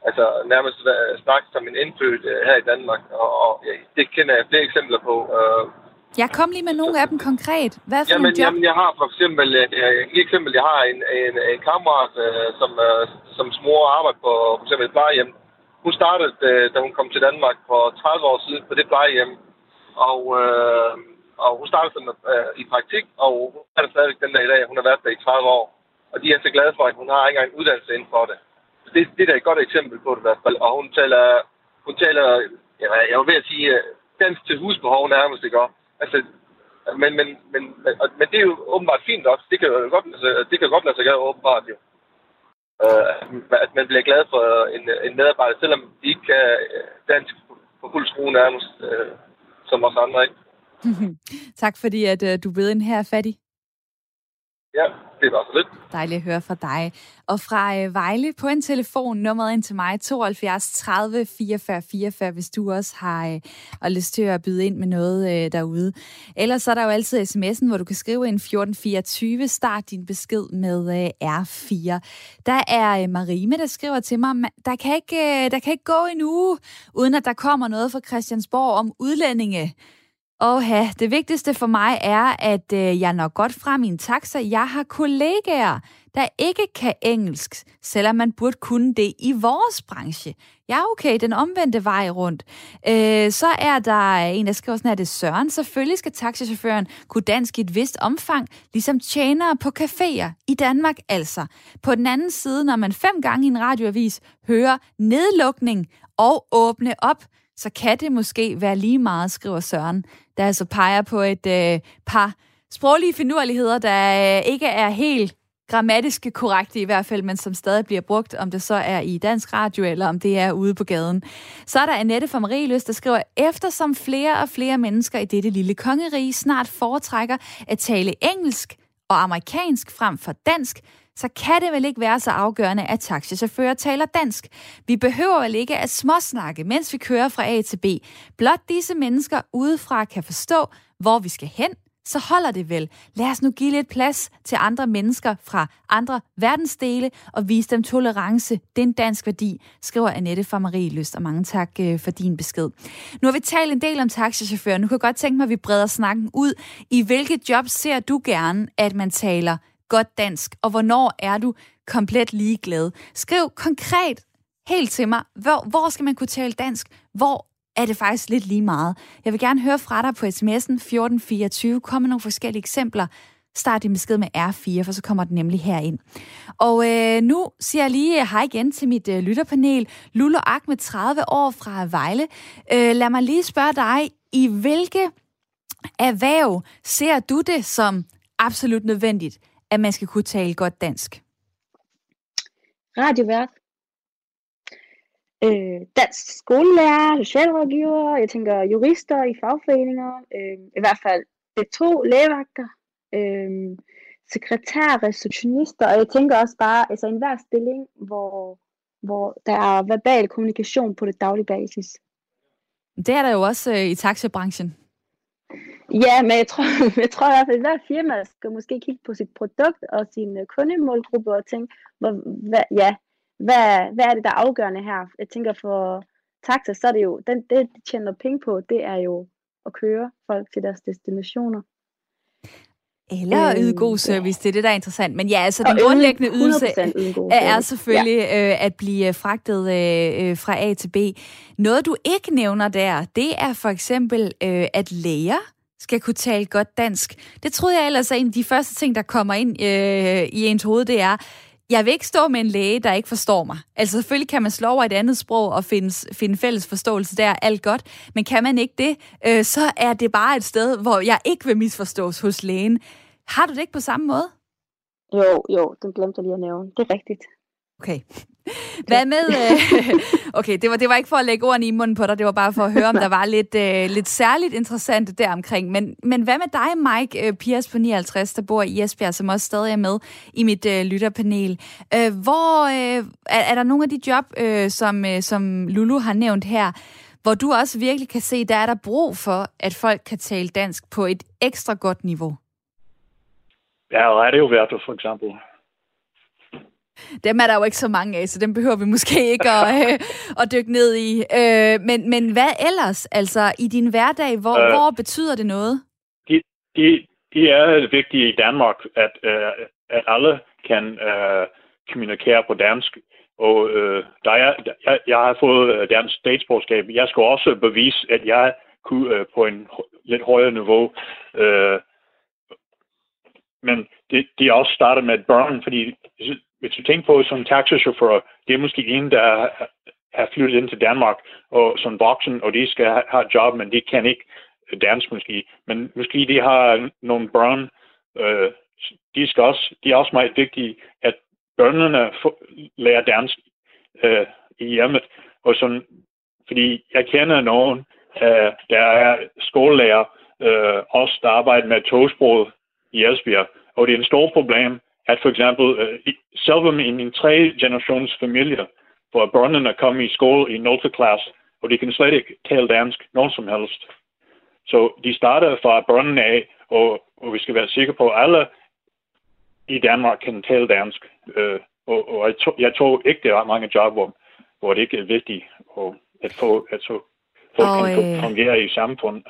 altså nærmest snakke som en indfødt her i Danmark. Og, og det kender jeg flere eksempler på. Jeg kom lige med nogle af dem konkret. Hvad for jamen, job? Jamen, jeg har for eksempel, et eksempel, jeg har en, en, en kammerat, som, som mor arbejder på for eksempel et plejehjem. Hun startede, øh, da hun kom til Danmark for 30 år siden på det plejehjem. Og, øh, og hun startede som, øh, i praktik, og hun er der stadigvæk den dag i dag. Hun har været der i 30 år. Og de er så glade for, at hun har ikke engang en uddannelse inden for det. Så det, det er da et godt eksempel på det i hvert fald. Og hun taler, hun taler ja, jeg var ved at sige, øh, dansk til husbehov nærmest, ikke også? Altså, men, men, men, men, men det er jo åbenbart fint også. Det kan jo godt, altså, det kan godt lade sig gøre åbenbart jo. Uh, at man bliver glad for en, en medarbejder, selvom de ikke kan dansk på fuld skrue nærmest, uh, som os andre, ikke? tak fordi, at uh, du ved en her fattig. Ja, det var så lidt. Dejligt at høre fra dig. Og fra øh, Vejle på en telefon, nummeret ind til mig, 72 30 44 44, hvis du også har øh, og lyst til at byde ind med noget øh, derude. Ellers så er der jo altid sms'en, hvor du kan skrive en 1424, start din besked med øh, R4. Der er øh, Marime, der skriver til mig, der kan, ikke, øh, der kan ikke gå en uge, uden at der kommer noget fra Christiansborg om udlændinge. Åh, det vigtigste for mig er, at øh, jeg når godt frem i en taxa. Jeg har kollegaer, der ikke kan engelsk, selvom man burde kunne det i vores branche. Ja, okay, den omvendte vej rundt. Øh, så er der en, der skriver sådan her, det Søren. Selvfølgelig skal taxichaufføren kunne dansk i et vist omfang, ligesom tjenere på caféer i Danmark altså. På den anden side, når man fem gange i en radioavis hører nedlukning og åbne op, så kan det måske være lige meget, skriver Søren, der altså peger på et øh, par sproglige finurligheder, der øh, ikke er helt grammatiske korrekte i hvert fald, men som stadig bliver brugt, om det så er i dansk radio, eller om det er ude på gaden. Så er der Annette fra Marieløs, der skriver, eftersom flere og flere mennesker i dette lille kongerige snart foretrækker at tale engelsk og amerikansk frem for dansk, så kan det vel ikke være så afgørende, at taxichauffører taler dansk. Vi behøver vel ikke at småsnakke, mens vi kører fra A til B. Blot disse mennesker udefra kan forstå, hvor vi skal hen, så holder det vel. Lad os nu give lidt plads til andre mennesker fra andre verdensdele og vise dem tolerance. Det er en dansk værdi, skriver Annette fra Marie Lyst, og mange tak øh, for din besked. Nu har vi talt en del om taxichauffører. Nu kan jeg godt tænke mig, at vi breder snakken ud. I hvilket job ser du gerne, at man taler godt dansk, og hvornår er du komplet ligeglad? Skriv konkret helt til mig, hvor, hvor skal man kunne tale dansk? Hvor er det faktisk lidt lige meget. Jeg vil gerne høre fra dig på sms'en 1424. Kom med nogle forskellige eksempler. Start din besked med R4, for så kommer den nemlig herind. Og øh, nu siger jeg lige øh, hej igen til mit øh, lytterpanel. Lullo Ak med 30 år fra Vejle. Øh, lad mig lige spørge dig, i hvilke erhverv ser du det som absolut nødvendigt, at man skal kunne tale godt dansk? Radiovært øh, dansk skolelærer, socialrådgiver, jeg tænker jurister i fagforeninger, øh, i hvert fald B2, lægevagter, øh, sekretær, receptionister, og jeg tænker også bare, altså enhver stilling, hvor, hvor der er verbal kommunikation på det daglige basis. Det er der jo også øh, i taxabranchen. Ja, men jeg tror, jeg tror i hvert fald, at hver firma skal måske kigge på sit produkt og sin øh, kundemålgruppe og tænke, hvor, hvad, ja, hvad, hvad er det, der er afgørende her? Jeg tænker for taxa, så er det jo, den, det de tjener penge på, det er jo at køre folk til deres destinationer. Eller yde god øhm, service, det er det, der er interessant. Men ja, altså den grundlæggende ydelse er selvfølgelig ja. øh, at blive fragtet øh, øh, fra A til B. Noget, du ikke nævner der, det er for eksempel, øh, at læger skal kunne tale godt dansk. Det troede jeg ellers er en af de første ting, der kommer ind øh, i ens hoved, det er, jeg vil ikke stå med en læge, der ikke forstår mig. Altså selvfølgelig kan man slå over et andet sprog og finde, finde fælles forståelse der, alt godt. Men kan man ikke det, øh, så er det bare et sted, hvor jeg ikke vil misforstås hos lægen. Har du det ikke på samme måde? Jo, jo, den glemte jeg lige at nævne. Det er rigtigt. Okay. Hvad med... Øh, okay, det var, det var ikke for at lægge ordene i munden på dig, det var bare for at høre, om der var lidt, øh, lidt særligt interessant deromkring. Men, men hvad med dig, Mike øh, Piers på 59, der bor i Esbjerg, som også stadig er med i mit øh, lytterpanel? Øh, hvor øh, er, er der nogle af de job, øh, som, øh, som Lulu har nævnt her, hvor du også virkelig kan se, der er der brug for, at folk kan tale dansk på et ekstra godt niveau? Ja, radioværter for eksempel. Dem er der jo ikke så mange af, så dem behøver vi måske ikke at, øh, at dykke ned i. Øh, men, men hvad ellers? Altså, i din hverdag, hvor, øh, hvor betyder det noget? De, de, de er vigtige i Danmark, at, øh, at alle kan øh, kommunikere på dansk. Og øh, der er, jeg, jeg har fået dansk statsborgerskab. Jeg skal også bevise, at jeg kunne øh, på en lidt højere niveau. Øh, men det, de er også startet med børn, fordi hvis du tænker på som taxichauffør, det er måske en, der har flyttet ind til Danmark og som voksen, og de skal have et job, men de kan ikke dansk måske. Men måske de har nogle børn, øh, de, skal også, de er også meget vigtige, at børnene lærer dansk øh, i hjemmet. Og sådan, fordi jeg kender nogen, øh, der er skolelærer, øh, også der arbejder med togsproget i Esbjerg, og det er en stor problem, at for eksempel uh, selvom i min tre generations familie, hvor børnene kommer i skole i 0. klasse, og de kan slet ikke tale dansk nogen som helst. Så de starter fra børnene af, og, og vi skal være sikre på, at alle i Danmark kan tale dansk. Uh, og, og jeg, to, jeg tror ikke, der er mange job, hvor, hvor det ikke er vigtigt at, at få, at så folk og, kan øh... fungere i samfundet.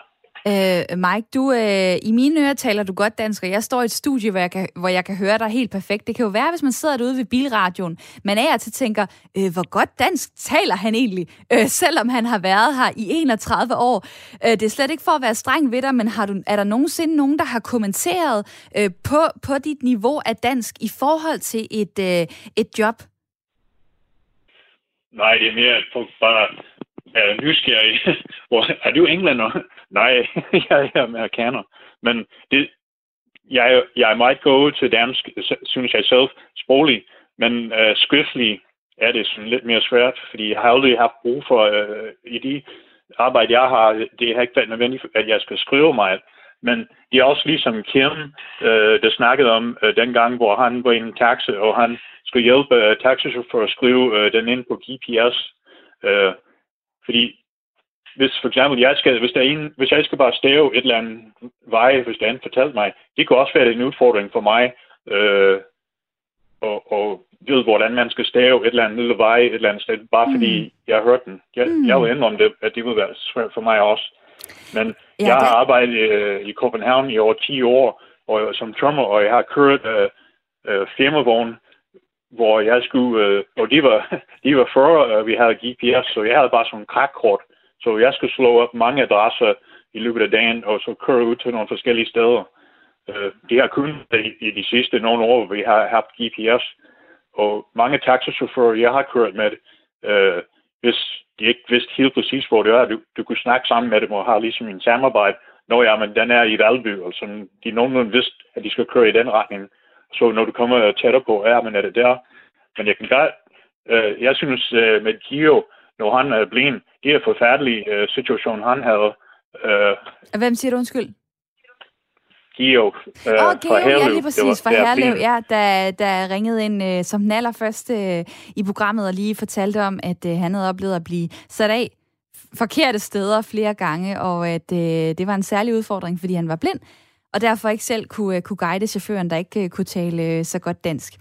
Øh, Mike, du, øh, i mine ører taler du godt dansk, og jeg står i et studie, hvor jeg, kan, hvor jeg kan høre dig helt perfekt. Det kan jo være, hvis man sidder derude ved bilradioen, man er til tænker, øh, hvor godt dansk taler han egentlig, øh, selvom han har været her i 31 år. Øh, det er slet ikke for at være streng ved dig, men har du, er der nogensinde nogen, der har kommenteret øh, på, på dit niveau af dansk i forhold til et, øh, et job? Nej, det er mere, at folk bare er nysgerrig. Hvor, er du englænder? Nej, jeg er amerikaner. Men det, jeg, jeg er meget god til dansk, synes jeg selv, sproglig, men øh, uh, skriftlig er det sådan lidt mere svært, fordi jeg har aldrig haft brug for, uh, i de arbejde, jeg har, det har ikke været nødvendigt, at jeg skal skrive mig. Men det er også ligesom Kim, uh, der snakkede om uh, den gang, hvor han var i en taxa, og han skulle hjælpe uh, taxichauffør at skrive uh, den ind på GPS. Uh, fordi hvis for eksempel, jeg skal, hvis, der er en, hvis jeg skal bare stave et eller andet vej, hvis der er en fortalt mig, det kan også være en udfordring for mig, øh, og, og ved, hvordan man skal stave et eller andet lille vej et eller andet sted, bare mm. fordi jeg har hørt den. Jeg, mm. jeg vil indrømme det, at det vil være svært for mig også. Men ja, jeg har arbejdet øh, i Copenhagen i over 10 år, og som trommer, og jeg har kørt øh, øh, firmavogn, hvor jeg skulle, øh, og de var, de var før, øh, vi havde GPS, så jeg havde bare sådan en krakkort, så jeg skal slå op mange adresser i løbet af dagen, og så køre ud til nogle forskellige steder. Øh, det har kun i, de sidste nogle år, vi har haft GPS, og mange taxachauffører, jeg har kørt med, øh, hvis de ikke vidste helt præcis, hvor det er, du, du kunne snakke sammen med dem og have ligesom en samarbejde. Nå ja, men den er i Valby, og som de nogenlunde vidste, at de skal køre i den retning. Så når du kommer tættere på, ja, men er det der? Men jeg kan godt, øh, jeg synes øh, med Gio, når han er blind, det er forfærdelig øh, situation, han havde. Øh, Hvem siger du undskyld? Gio øh, oh, Geo, fra Herlev. ja, lige præcis, fra Herlev, ja, der, der ringede ind øh, som den allerførste øh, i programmet og lige fortalte om, at øh, han havde oplevet at blive sat af forkerte steder flere gange, og at øh, det var en særlig udfordring, fordi han var blind, og derfor ikke selv kunne, øh, kunne guide chaufføren, der ikke øh, kunne tale øh, så godt dansk.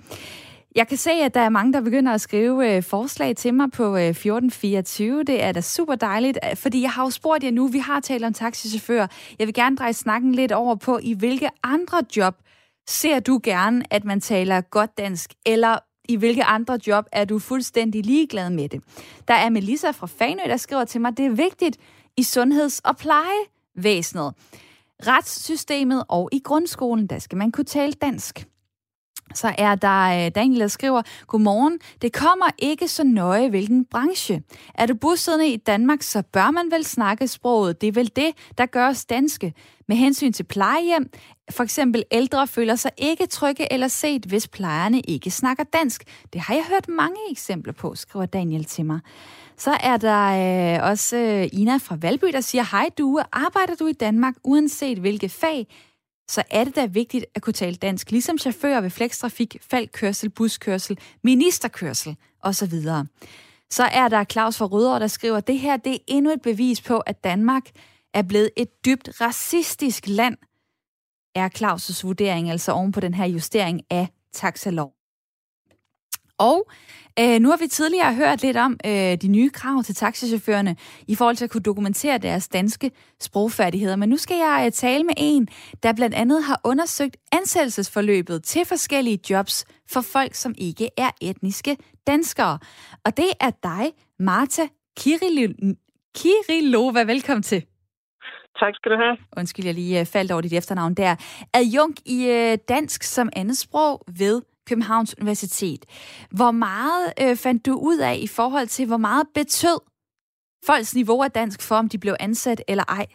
Jeg kan se, at der er mange, der begynder at skrive øh, forslag til mig på øh, 1424. Det er da super dejligt, øh, fordi jeg har jo spurgt jer nu, vi har talt om taxichauffører. Jeg vil gerne dreje snakken lidt over på, i hvilke andre job ser du gerne, at man taler godt dansk, eller i hvilke andre job er du fuldstændig ligeglad med det. Der er Melissa fra Fanø, der skriver til mig, det er vigtigt i sundheds- og plejevæsenet, retssystemet og i grundskolen, der skal man kunne tale dansk. Så er der øh, Daniel, der skriver, Godmorgen, det kommer ikke så nøje, hvilken branche. Er du bosiddende i Danmark, så bør man vel snakke sproget. Det er vel det, der gør os danske. Med hensyn til plejehjem, for eksempel ældre føler sig ikke trygge eller set, hvis plejerne ikke snakker dansk. Det har jeg hørt mange eksempler på, skriver Daniel til mig. Så er der øh, også øh, Ina fra Valby, der siger, hej du, arbejder du i Danmark, uanset hvilke fag, så er det da vigtigt at kunne tale dansk, ligesom chauffører ved flekstrafik, faldkørsel, buskørsel, ministerkørsel osv. Så er der Claus fra Rødovre, der skriver, at det her det er endnu et bevis på, at Danmark er blevet et dybt racistisk land, er Claus' vurdering, altså oven på den her justering af taxalov. Og øh, nu har vi tidligere hørt lidt om øh, de nye krav til taxichaufførerne i forhold til at kunne dokumentere deres danske sprogfærdigheder. Men nu skal jeg øh, tale med en, der blandt andet har undersøgt ansættelsesforløbet til forskellige jobs for folk, som ikke er etniske danskere. Og det er dig, Marta Kirilova. Velkommen til. Tak skal du have. Undskyld, jeg lige øh, faldt over dit efternavn der. Adjunkt i øh, dansk som andet sprog ved Københavns Universitet. Hvor meget øh, fandt du ud af i forhold til, hvor meget betød folks niveau af dansk for, om de blev ansat eller ej?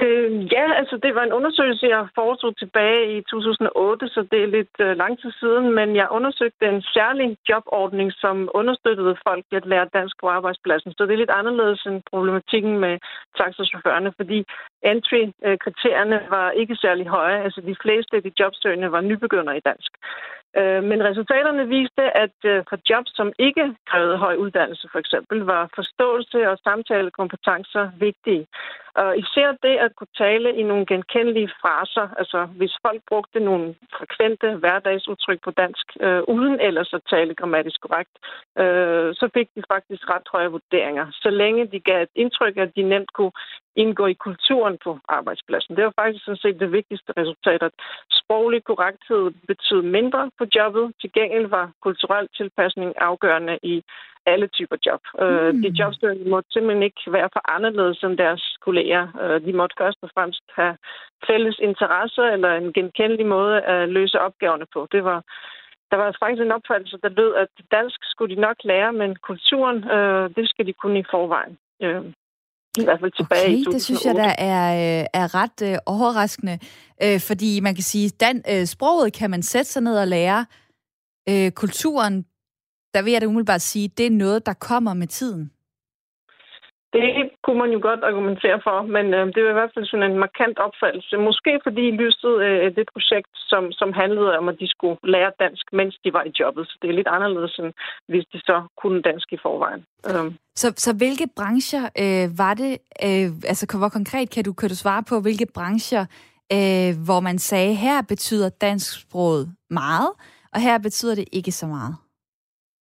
Øh, ja, altså det var en undersøgelse, jeg foretog tilbage i 2008, så det er lidt øh, lang tid siden, men jeg undersøgte en særlig jobordning, som understøttede folk i at lære dansk på arbejdspladsen. Så det er lidt anderledes end problematikken med taxachaufførerne, fordi entry-kriterierne var ikke særlig høje. Altså de fleste af de jobsøgende var nybegynder i dansk. Øh, men resultaterne viste, at øh, for jobs, som ikke krævede høj uddannelse for eksempel, var forståelse og samtalekompetencer vigtige. Og især det at kunne tale i nogle genkendelige fraser, altså hvis folk brugte nogle frekvente hverdagsudtryk på dansk, øh, uden ellers at tale grammatisk korrekt, øh, så fik de faktisk ret høje vurderinger, så længe de gav et indtryk, at de nemt kunne indgå i kulturen på arbejdspladsen. Det var faktisk sådan set det vigtigste resultat, at sproglig korrekthed betød mindre på jobbet. Til gengæld var kulturel tilpasning afgørende i alle typer job. Mm. De jobstødende måtte simpelthen ikke være for anderledes end deres kolleger. Øh, de måtte først og fremmest have fælles interesser eller en genkendelig måde at løse opgaverne på. Det var der var faktisk en opfattelse, der lød, at dansk skulle de nok lære, men kulturen, øh, det skal de kunne i forvejen. Øh, i hvert fald tilbage okay, i 2008. det synes jeg, der er, er ret øh, overraskende, øh, fordi man kan sige, øh, sproget kan man sætte sig ned og lære. Øh, kulturen, der vil jeg da umiddelbart sige, det er noget, der kommer med tiden. Det kunne man jo godt argumentere for, men øh, det var i hvert fald sådan en markant opfattelse. Måske fordi lyset øh, det projekt, som, som handlede om, at de skulle lære dansk, mens de var i jobbet. Så det er lidt anderledes, end hvis de så kunne dansk i forvejen. Øh. Så, så hvilke brancher øh, var det, øh, altså hvor konkret kan du, kan du svare på, hvilke brancher, øh, hvor man sagde, her betyder dansk sproget meget, og her betyder det ikke så meget?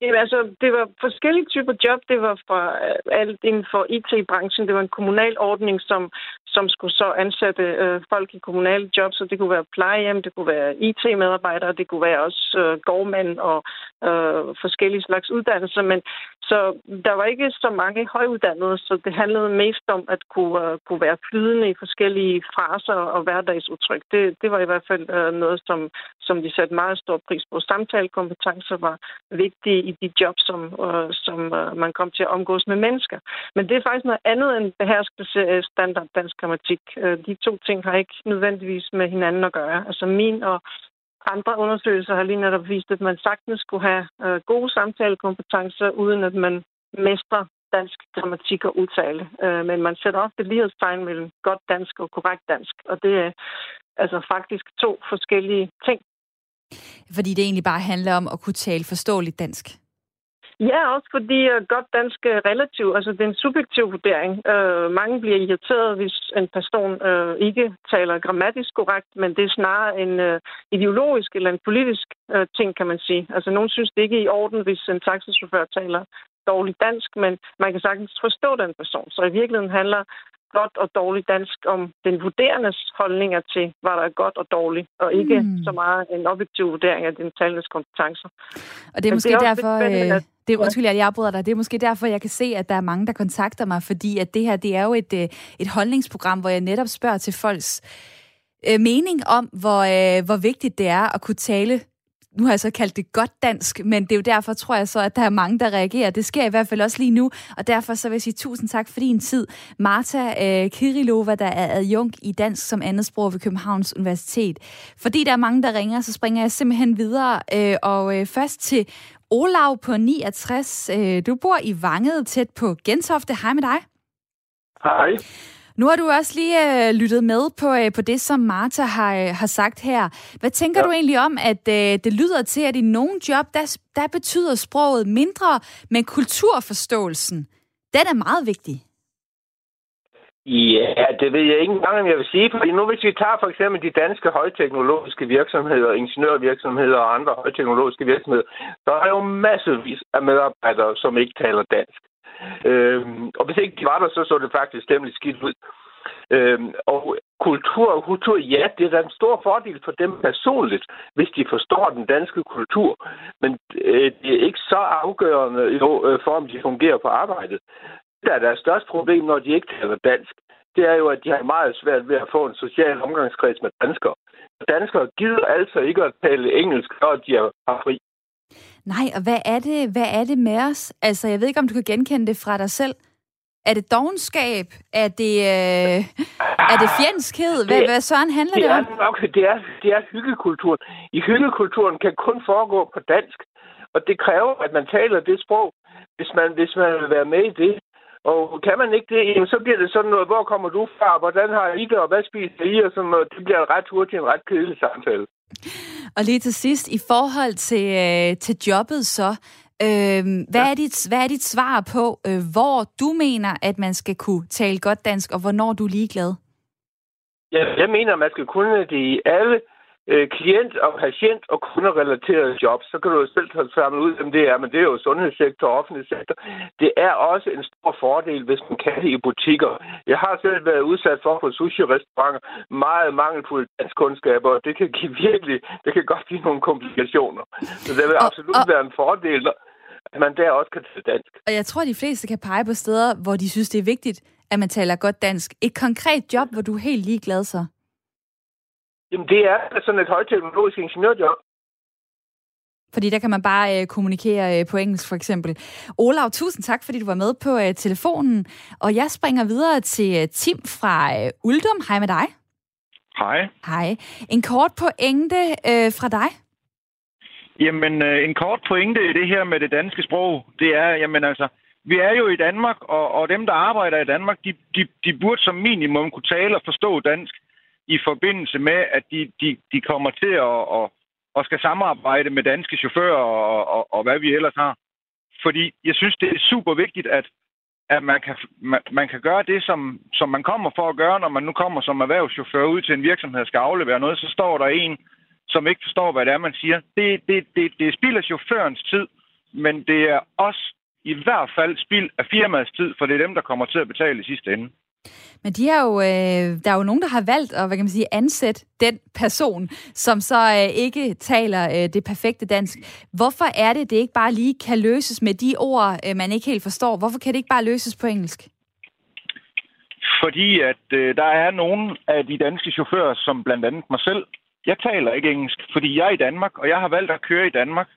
Jamen, altså, det var forskellige typer job. Det var fra øh, alt inden for IT-branchen. Det var en kommunal ordning, som, som skulle så ansætte øh, folk i kommunale jobs. Så det kunne være plejehjem, det kunne være IT-medarbejdere, det kunne være også øh, gårdmænd og øh, forskellige slags uddannelser. Men så der var ikke så mange højuddannede, så det handlede mest om at kunne, øh, kunne være flydende i forskellige fraser og hverdagsudtryk. Det, det var i hvert fald øh, noget, som, som de satte meget stor pris på. Samtalekompetencer var vigtige i de jobs, som, øh, som øh, man kom til at omgås med mennesker. Men det er faktisk noget andet end beherskelse standard dansk grammatik. Øh, de to ting har ikke nødvendigvis med hinanden at gøre. Altså min og andre undersøgelser har lige netop vist, at man sagtens skulle have øh, gode samtalekompetencer, uden at man mestrer dansk grammatik og udtale. Øh, men man sætter ofte lighedstegn mellem godt dansk og korrekt dansk, og det er altså faktisk to forskellige ting. Fordi det egentlig bare handler om at kunne tale forståeligt dansk. Ja, også fordi uh, godt dansk er relativt. Altså, det er en subjektiv vurdering. Uh, mange bliver irriteret, hvis en person uh, ikke taler grammatisk korrekt, men det er snarere en uh, ideologisk eller en politisk uh, ting, kan man sige. Altså, nogen synes det ikke er i orden, hvis en taxichauffør taler dårligt dansk, men man kan sagtens forstå den person. Så i virkeligheden handler godt og dårligt dansk om den vurderendes holdninger til, hvad der er godt og dårligt, og ikke mm. så meget en objektiv vurdering af den talendes kompetencer. Og det er måske det er derfor... Øh, det er, undskyld, at jeg afbryder dig. Det er måske derfor, jeg kan se, at der er mange, der kontakter mig, fordi at det her, det er jo et, øh, et holdningsprogram, hvor jeg netop spørger til folks øh, mening om, hvor, øh, hvor vigtigt det er at kunne tale nu har jeg så kaldt det godt dansk, men det er jo derfor, tror jeg så, at der er mange, der reagerer. Det sker i hvert fald også lige nu, og derfor så vil jeg sige tusind tak for din tid. Marta øh, Kirilova, der er adjunkt i dansk som andetsprog ved Københavns Universitet. Fordi der er mange, der ringer, så springer jeg simpelthen videre, øh, og øh, først til Olav på 69. Øh, du bor i Vanget, tæt på Gentofte. Hej med dig. Hej. Nu har du også lige øh, lyttet med på, øh, på det, som Marta har, øh, har sagt her. Hvad tænker ja. du egentlig om, at øh, det lyder til, at i nogle job, der, der betyder sproget mindre, men kulturforståelsen, den er meget vigtig? Ja, det ved jeg ikke engang, om jeg vil sige. Fordi nu hvis vi tager for eksempel de danske højteknologiske virksomheder, ingeniørvirksomheder og andre højteknologiske virksomheder, så er der jo massevis af medarbejdere, som ikke taler dansk. Øhm, og hvis ikke de var der, så så det faktisk temmelig skidt ud. Øhm, og kultur kultur, ja, det er da en stor fordel for dem personligt, hvis de forstår den danske kultur. Men øh, det er ikke så afgørende jo, øh, for, om de fungerer på arbejdet. Det er deres største problem, når de ikke taler dansk. Det er jo, at de har meget svært ved at få en social omgangskreds med danskere. Danskere gider altså ikke at tale engelsk, når de har fri. Nej, og hvad er det, hvad er det med os? Altså, jeg ved ikke, om du kan genkende det fra dig selv. Er det dogenskab? Er det, øh, er det fjendskhed? Hvad, det, hvad sådan handler det, det om? Er nok, det, er, det er hyggekulturen. I hyggekulturen kan kun foregå på dansk, og det kræver, at man taler det sprog, hvis man, hvis man vil være med i det. Og kan man ikke det, jamen, så bliver det sådan noget, hvor kommer du fra, hvordan har I det, og hvad spiser I, og sådan noget. Det bliver ret hurtigt en ret kedelig samtale. Og lige til sidst, i forhold til, øh, til jobbet så, øh, hvad, ja. er dit, hvad er dit svar på, øh, hvor du mener, at man skal kunne tale godt dansk, og hvornår du er ligeglad? Ja, jeg mener, at man skal kunne det i alle øh, klient- og patient- og kunderelaterede jobs, så kan du jo selv tage sammen ud, om det er, men det er jo sundhedssektor og offentlig sektor. Det er også en stor fordel, hvis man kan det i butikker. Jeg har selv været udsat for på sushi-restauranter meget mangelfulde kundskaber, og det kan give virkelig, det kan godt give nogle komplikationer. Så det vil absolut og, og... være en fordel, at man der også kan tale dansk. Og jeg tror, de fleste kan pege på steder, hvor de synes, det er vigtigt, at man taler godt dansk. Et konkret job, hvor du er helt ligeglad så? Jamen, det er sådan et højteknologisk ingeniørjob. Fordi der kan man bare øh, kommunikere øh, på engelsk, for eksempel. Olav, tusind tak, fordi du var med på øh, telefonen. Og jeg springer videre til øh, Tim fra øh, Uldum. Hej med dig. Hej. Hej. En kort pointe øh, fra dig. Jamen, øh, en kort pointe i det her med det danske sprog, det er, jamen altså, vi er jo i Danmark, og, og dem, der arbejder i Danmark, de, de, de burde som minimum kunne tale og forstå dansk i forbindelse med, at de, de, de kommer til at, at, at skal samarbejde med danske chauffører og, og, og hvad vi ellers har. Fordi jeg synes, det er super vigtigt, at, at man, kan, man, man kan gøre det, som, som man kommer for at gøre, når man nu kommer som erhvervschauffør ud til en virksomhed og skal aflevere noget, så står der en, som ikke forstår, hvad det er, man siger. Det, det, det, det spilder chaufførens tid, men det er også i hvert fald spild af firmaets tid, for det er dem, der kommer til at betale i sidste ende. Men de har jo, øh, der er jo nogen, der har valgt at hvad kan man sige, ansætte den person, som så øh, ikke taler øh, det perfekte dansk. Hvorfor er det, det ikke bare lige kan løses med de ord, øh, man ikke helt forstår? Hvorfor kan det ikke bare løses på engelsk? Fordi at øh, der er nogen af de danske chauffører, som blandt andet mig selv, jeg taler ikke engelsk, fordi jeg er i Danmark, og jeg har valgt at køre i Danmark,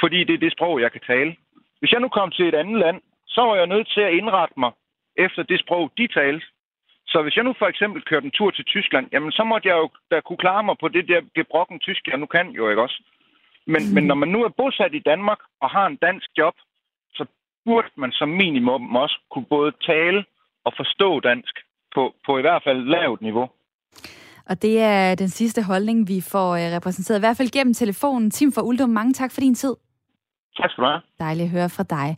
fordi det er det sprog, jeg kan tale. Hvis jeg nu kom til et andet land, så var jeg nødt til at indrette mig efter det sprog, de talte. Så hvis jeg nu for eksempel kørte en tur til Tyskland, jamen så måtte jeg jo da kunne klare mig på det der gebrokken tysk, jeg nu kan jo, ikke også? Men, mm. men når man nu er bosat i Danmark og har en dansk job, så burde man som minimum også kunne både tale og forstå dansk på, på i hvert fald lavt niveau. Og det er den sidste holdning, vi får øh, repræsenteret, i hvert fald gennem telefonen. Tim for Uldum, mange tak for din tid. Tak skal du have. Dejligt at høre fra dig.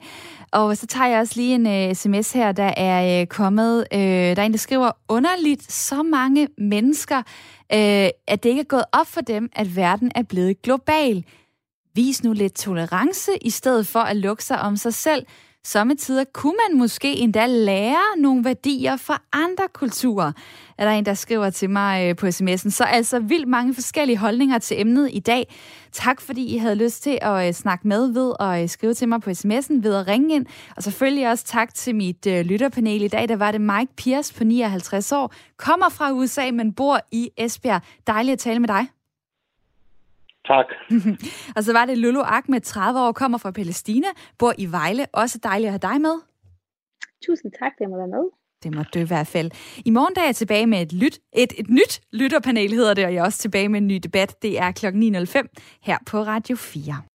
Og så tager jeg også lige en uh, sms her, der er uh, kommet. Uh, der er en, der skriver, underligt så mange mennesker, uh, at det ikke er gået op for dem, at verden er blevet global. Vis nu lidt tolerance, i stedet for at lukke sig om sig selv. Sommetider kunne man måske endda lære nogle værdier fra andre kulturer, er der en, der skriver til mig øh, på sms'en. Så altså vildt mange forskellige holdninger til emnet i dag. Tak fordi I havde lyst til at øh, snakke med ved og øh, skrive til mig på sms'en ved at ringe ind. Og selvfølgelig også tak til mit lytterpanel i dag. Der var det Mike Pierce på 59 år, kommer fra USA, men bor i Esbjerg. Dejligt at tale med dig. Tak. og så var det Lulu Ahmed, 30 år, kommer fra Palæstina, bor i Vejle. Også dejligt at have dig med. Tusind tak, det må være med. Det må du i hvert fald. I morgen der er jeg tilbage med et, lyt, et, et nyt lytterpanel, hedder det, og jeg er også tilbage med en ny debat. Det er kl. 9.05 her på Radio 4.